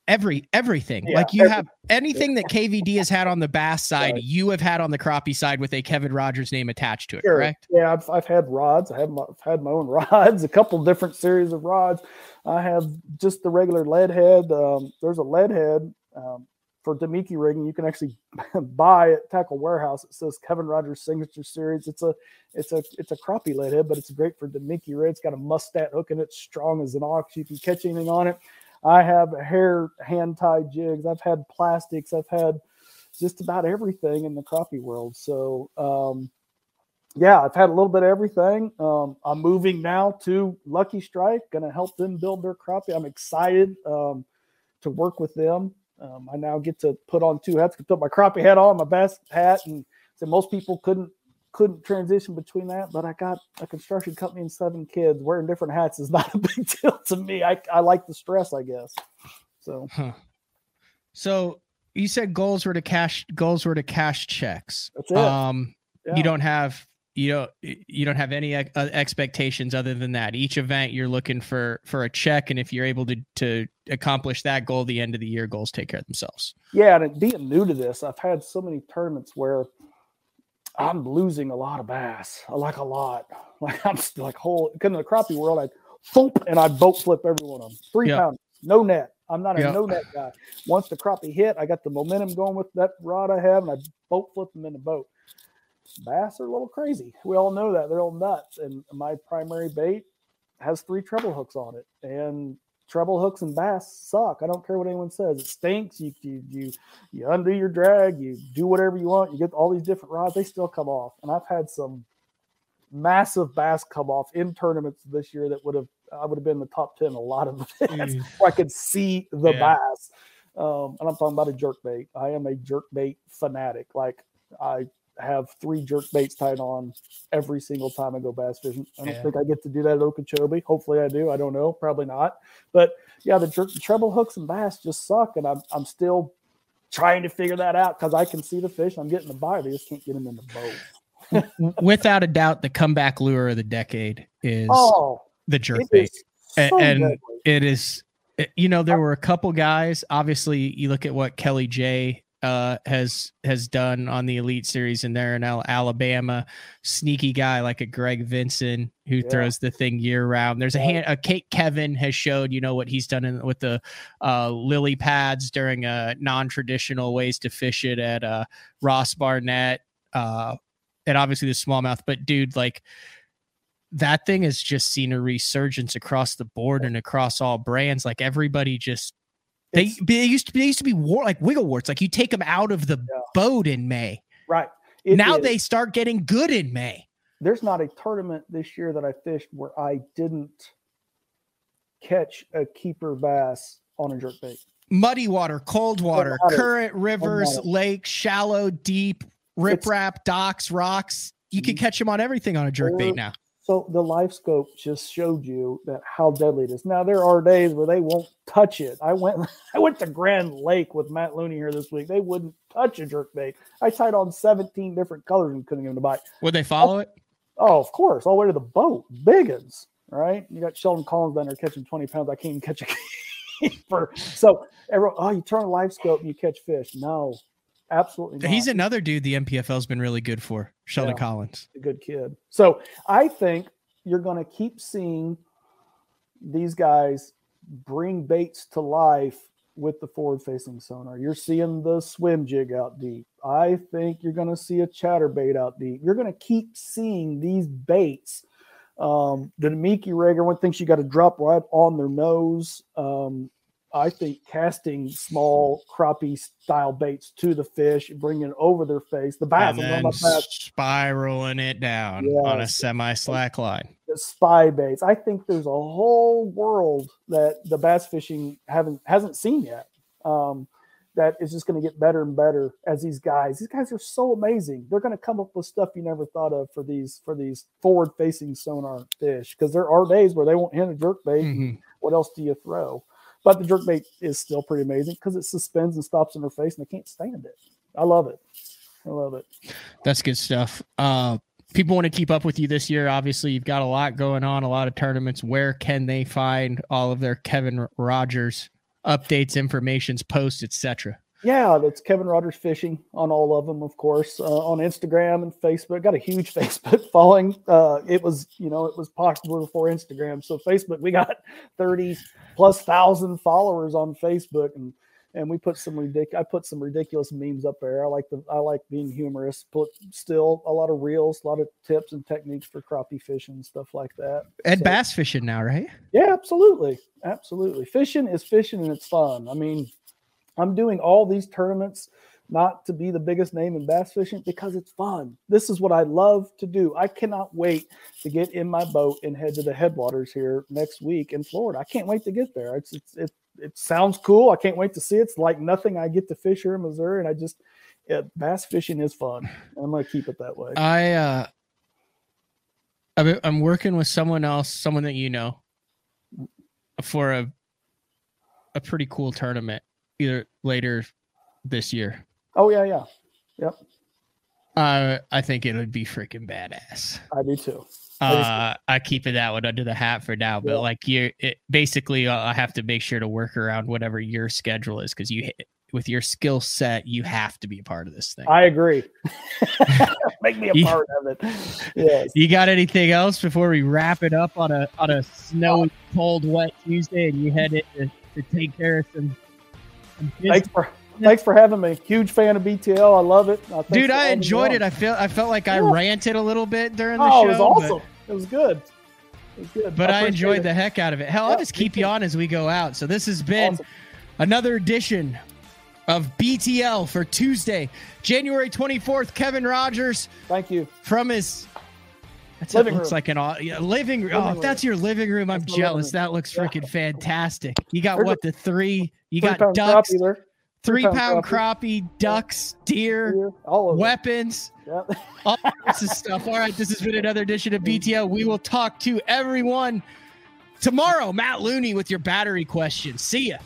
every everything. Yeah, like you every- have anything that *laughs* KVD has had on the bass side, Right. you have had on the crappie side with a Kevin Rogers name attached to it, Sure. correct? Yeah, I've, I've had rods. I have my, I've had my own *laughs* rods, a couple different series of rods. I have just the regular lead head. Um, there's a lead head um, for Damiki rigging. You can actually *laughs* buy at Tackle Warehouse. It says Kevin Rogers Signature Series. It's a it's a it's a crappie lead head, but it's great for Damiki rig. It's got a Mustad hook in it, strong as an ox. You can catch anything on it. I have hair hand tied jigs. I've had plastics. I've had just about everything in the crappie world. So um, yeah, I've had a little bit of everything. Um, I'm moving now to Lucky Strike, going to help them build their crappie. I'm excited um, to work with them. Um, I now get to put on two hats. Put my crappie hat on, my bass hat, and so most people couldn't couldn't transition between that. But I got a construction company and seven kids. Wearing different hats is *laughs* not a big deal to me. I I like the stress, I guess. So Huh. So you said goals were to cash goals were to cash checks. That's it. Um, Yeah. you don't have you don't you don't have any uh, expectations other than that. Each event you're looking for for a check, and if you're able to to accomplish that goal, the end of the year goals take care of themselves. Yeah, and being new to this, I've had so many tournaments where I'm losing a lot of bass. I like a lot. *laughs* Like I'm still like whole because in the crappie world, I thump and I boat flip every one of them. Three Yeah. pounds, no net. I'm not a Yeah. no net guy. Once the crappie hit, I got the momentum going with that rod I have, and I boat flip them in the boat. Bass are a little crazy. We all know that they're all nuts. And my primary bait has three treble hooks on it, and treble hooks and bass suck. I don't care what anyone says. It stinks. You you you you undo your drag. You do whatever you want. You get all these different rods. They still come off. And I've had some massive bass come off in tournaments this year that would have I would have been in the top ten a lot of events *laughs* Mm. where I could see the Yeah. bass. Um, and I'm talking about a jerk bait. I am a jerk bait fanatic. Like I have three jerk baits tied on every single time I go bass fishing. I don't Yeah. think I get to do that at Okeechobee. Hopefully I do. I don't know. Probably not. But yeah, the jerk, treble hooks and bass just suck, and I'm I'm still trying to figure that out because I can see the fish. I'm getting the bite. I just can't get them in the boat. Without a doubt, the comeback lure of the decade is Oh, the jerk bait. so and deadly. it is eh, you know there were a couple guys obviously you look at what kelly j uh has has done on the elite series and there in alabama sneaky guy like a greg vinson who Yeah. throws the thing year round there's a hand a kate kevin has showed you know what he's done in, with the uh lily pads during uh non-traditional ways to fish it at uh ross barnett uh and obviously the smallmouth but dude like that thing has just seen a resurgence across the board and across all brands. Like everybody just they, they used to be they used to be war like wiggle warts. Like you take them out of the Yeah. boat in May. right. It now is- they start getting good in May. there's not a tournament this year that I fished where I didn't catch a keeper bass on a jerk bait. Muddy water, cold water, matter. current, rivers, lakes, shallow, deep, riprap, docks, rocks. You can mm. catch them on everything on a jerk bait now. So the live scope just showed you that how deadly it is. Now there are days where they won't touch it. I went *laughs* I went to Grand Lake with Matt Looney here this week. They wouldn't touch a jerk bait. I tied on 17 different colors and couldn't get them to bite. Would they follow oh, it? Oh, of course, all the way to the boat. Biggins, right? You got Sheldon Collins down there catching 20 pounds. I can't even catch a *laughs* keeper. So everyone, oh, you turn a live scope and you catch fish. No, absolutely not. He's another dude the NPFL's been really good for, Sheldon Yeah. Collins. a good kid. So I think you're going to keep seeing these guys bring baits to life with the forward facing sonar. You're seeing the swim jig out deep. I think you're going to see a chatterbait out deep. You're going to keep seeing these baits. Um, Damiki rig, everyone thinks you got to drop right on their nose. Um, I think casting small crappie style baits to the fish, and bringing it over their face. The bass, and then bass, spiraling it down on a semi slack line. the spy baits. I think there's a whole world that the bass fishing haven't hasn't seen yet. Um, that is just going to get better and better as these guys. These guys are so amazing. They're going to come up with stuff you never thought of for these for these forward facing sonar fish because there are days where they won't hit a jerk bait. Mhm. What else do you throw? But the jerk bait is still pretty amazing because it suspends and stops in their face and they can't stand it. I love it. I love it. That's good stuff. Uh, people want to keep up with you this year. Obviously, you've got a lot going on, a lot of tournaments. Where can they find all of their Kevin Rogers updates, informations, posts, etc.? Yeah, that's Kevin Rogers Fishing on all of them, of course, uh, on Instagram and Facebook. Got a huge *laughs* Facebook following. Uh, it was, you know, it was popular before Instagram. So Facebook, we got *laughs* 30 plus thousand followers on Facebook and and we put some ridic- I put some ridiculous memes up there. I like the I like being humorous. Put still a lot of reels, a lot of tips and techniques for crappie fishing and stuff like that. And So- bass fishing now, right? yeah, absolutely. Absolutely. Fishing is fishing and it's fun. I mean, I'm doing all these tournaments not to be the biggest name in bass fishing because it's fun. This is what I love to do. I cannot wait to get in my boat and head to the headwaters here next week in Florida. I can't wait to get there. It's, it's it it sounds cool. I can't wait to see it. It's like nothing I get to fish here in Missouri and I just yeah, bass fishing is fun. I'm going to keep it that way. I uh, I'm working with someone else, someone that you know, for a a pretty cool tournament either later this year. oh yeah, yeah. Yep. Uh, I think it would be freaking badass. I do too. I do too. Uh, I keep it that one under the hat for now, but Yeah. like you, it, basically, uh, I have to make sure to work around whatever your schedule is because you, with your skill set, you have to be a part of this thing. I agree. *laughs* Make me a *laughs* You- part of it. Yes. You got anything else before we wrap it up on a on a snowy, cold, wet Tuesday, and you head in to, to take care of some. Some business? Thanks for thanks for having me. Huge fan of BTL. I love it. Uh, Dude, I enjoyed it. I feel I felt like I Yeah. ranted a little bit during the oh, show. it was but- awesome. It was good. It was good. but I, appreciate enjoyed it. the heck out of it. Hell, Yeah, I'll just keep you on as we go out. So this has been Awesome. another edition of BTL for Tuesday, January 24th. Kevin Rogers Thank you. from his that's Living that looks room. like an aw- yeah, living room. Oh, Living if that's your living room, I'm That's jealous. room. That looks Yeah. freaking fantastic. You got There's what the three? You got ducks, crappie three pound pound crappie. crappie, ducks, deer, Here, all of weapons Yep. all sorts of stuff. All right, this has been another edition of BTL. We will talk to everyone tomorrow. Matt Looney with your battery question. See ya.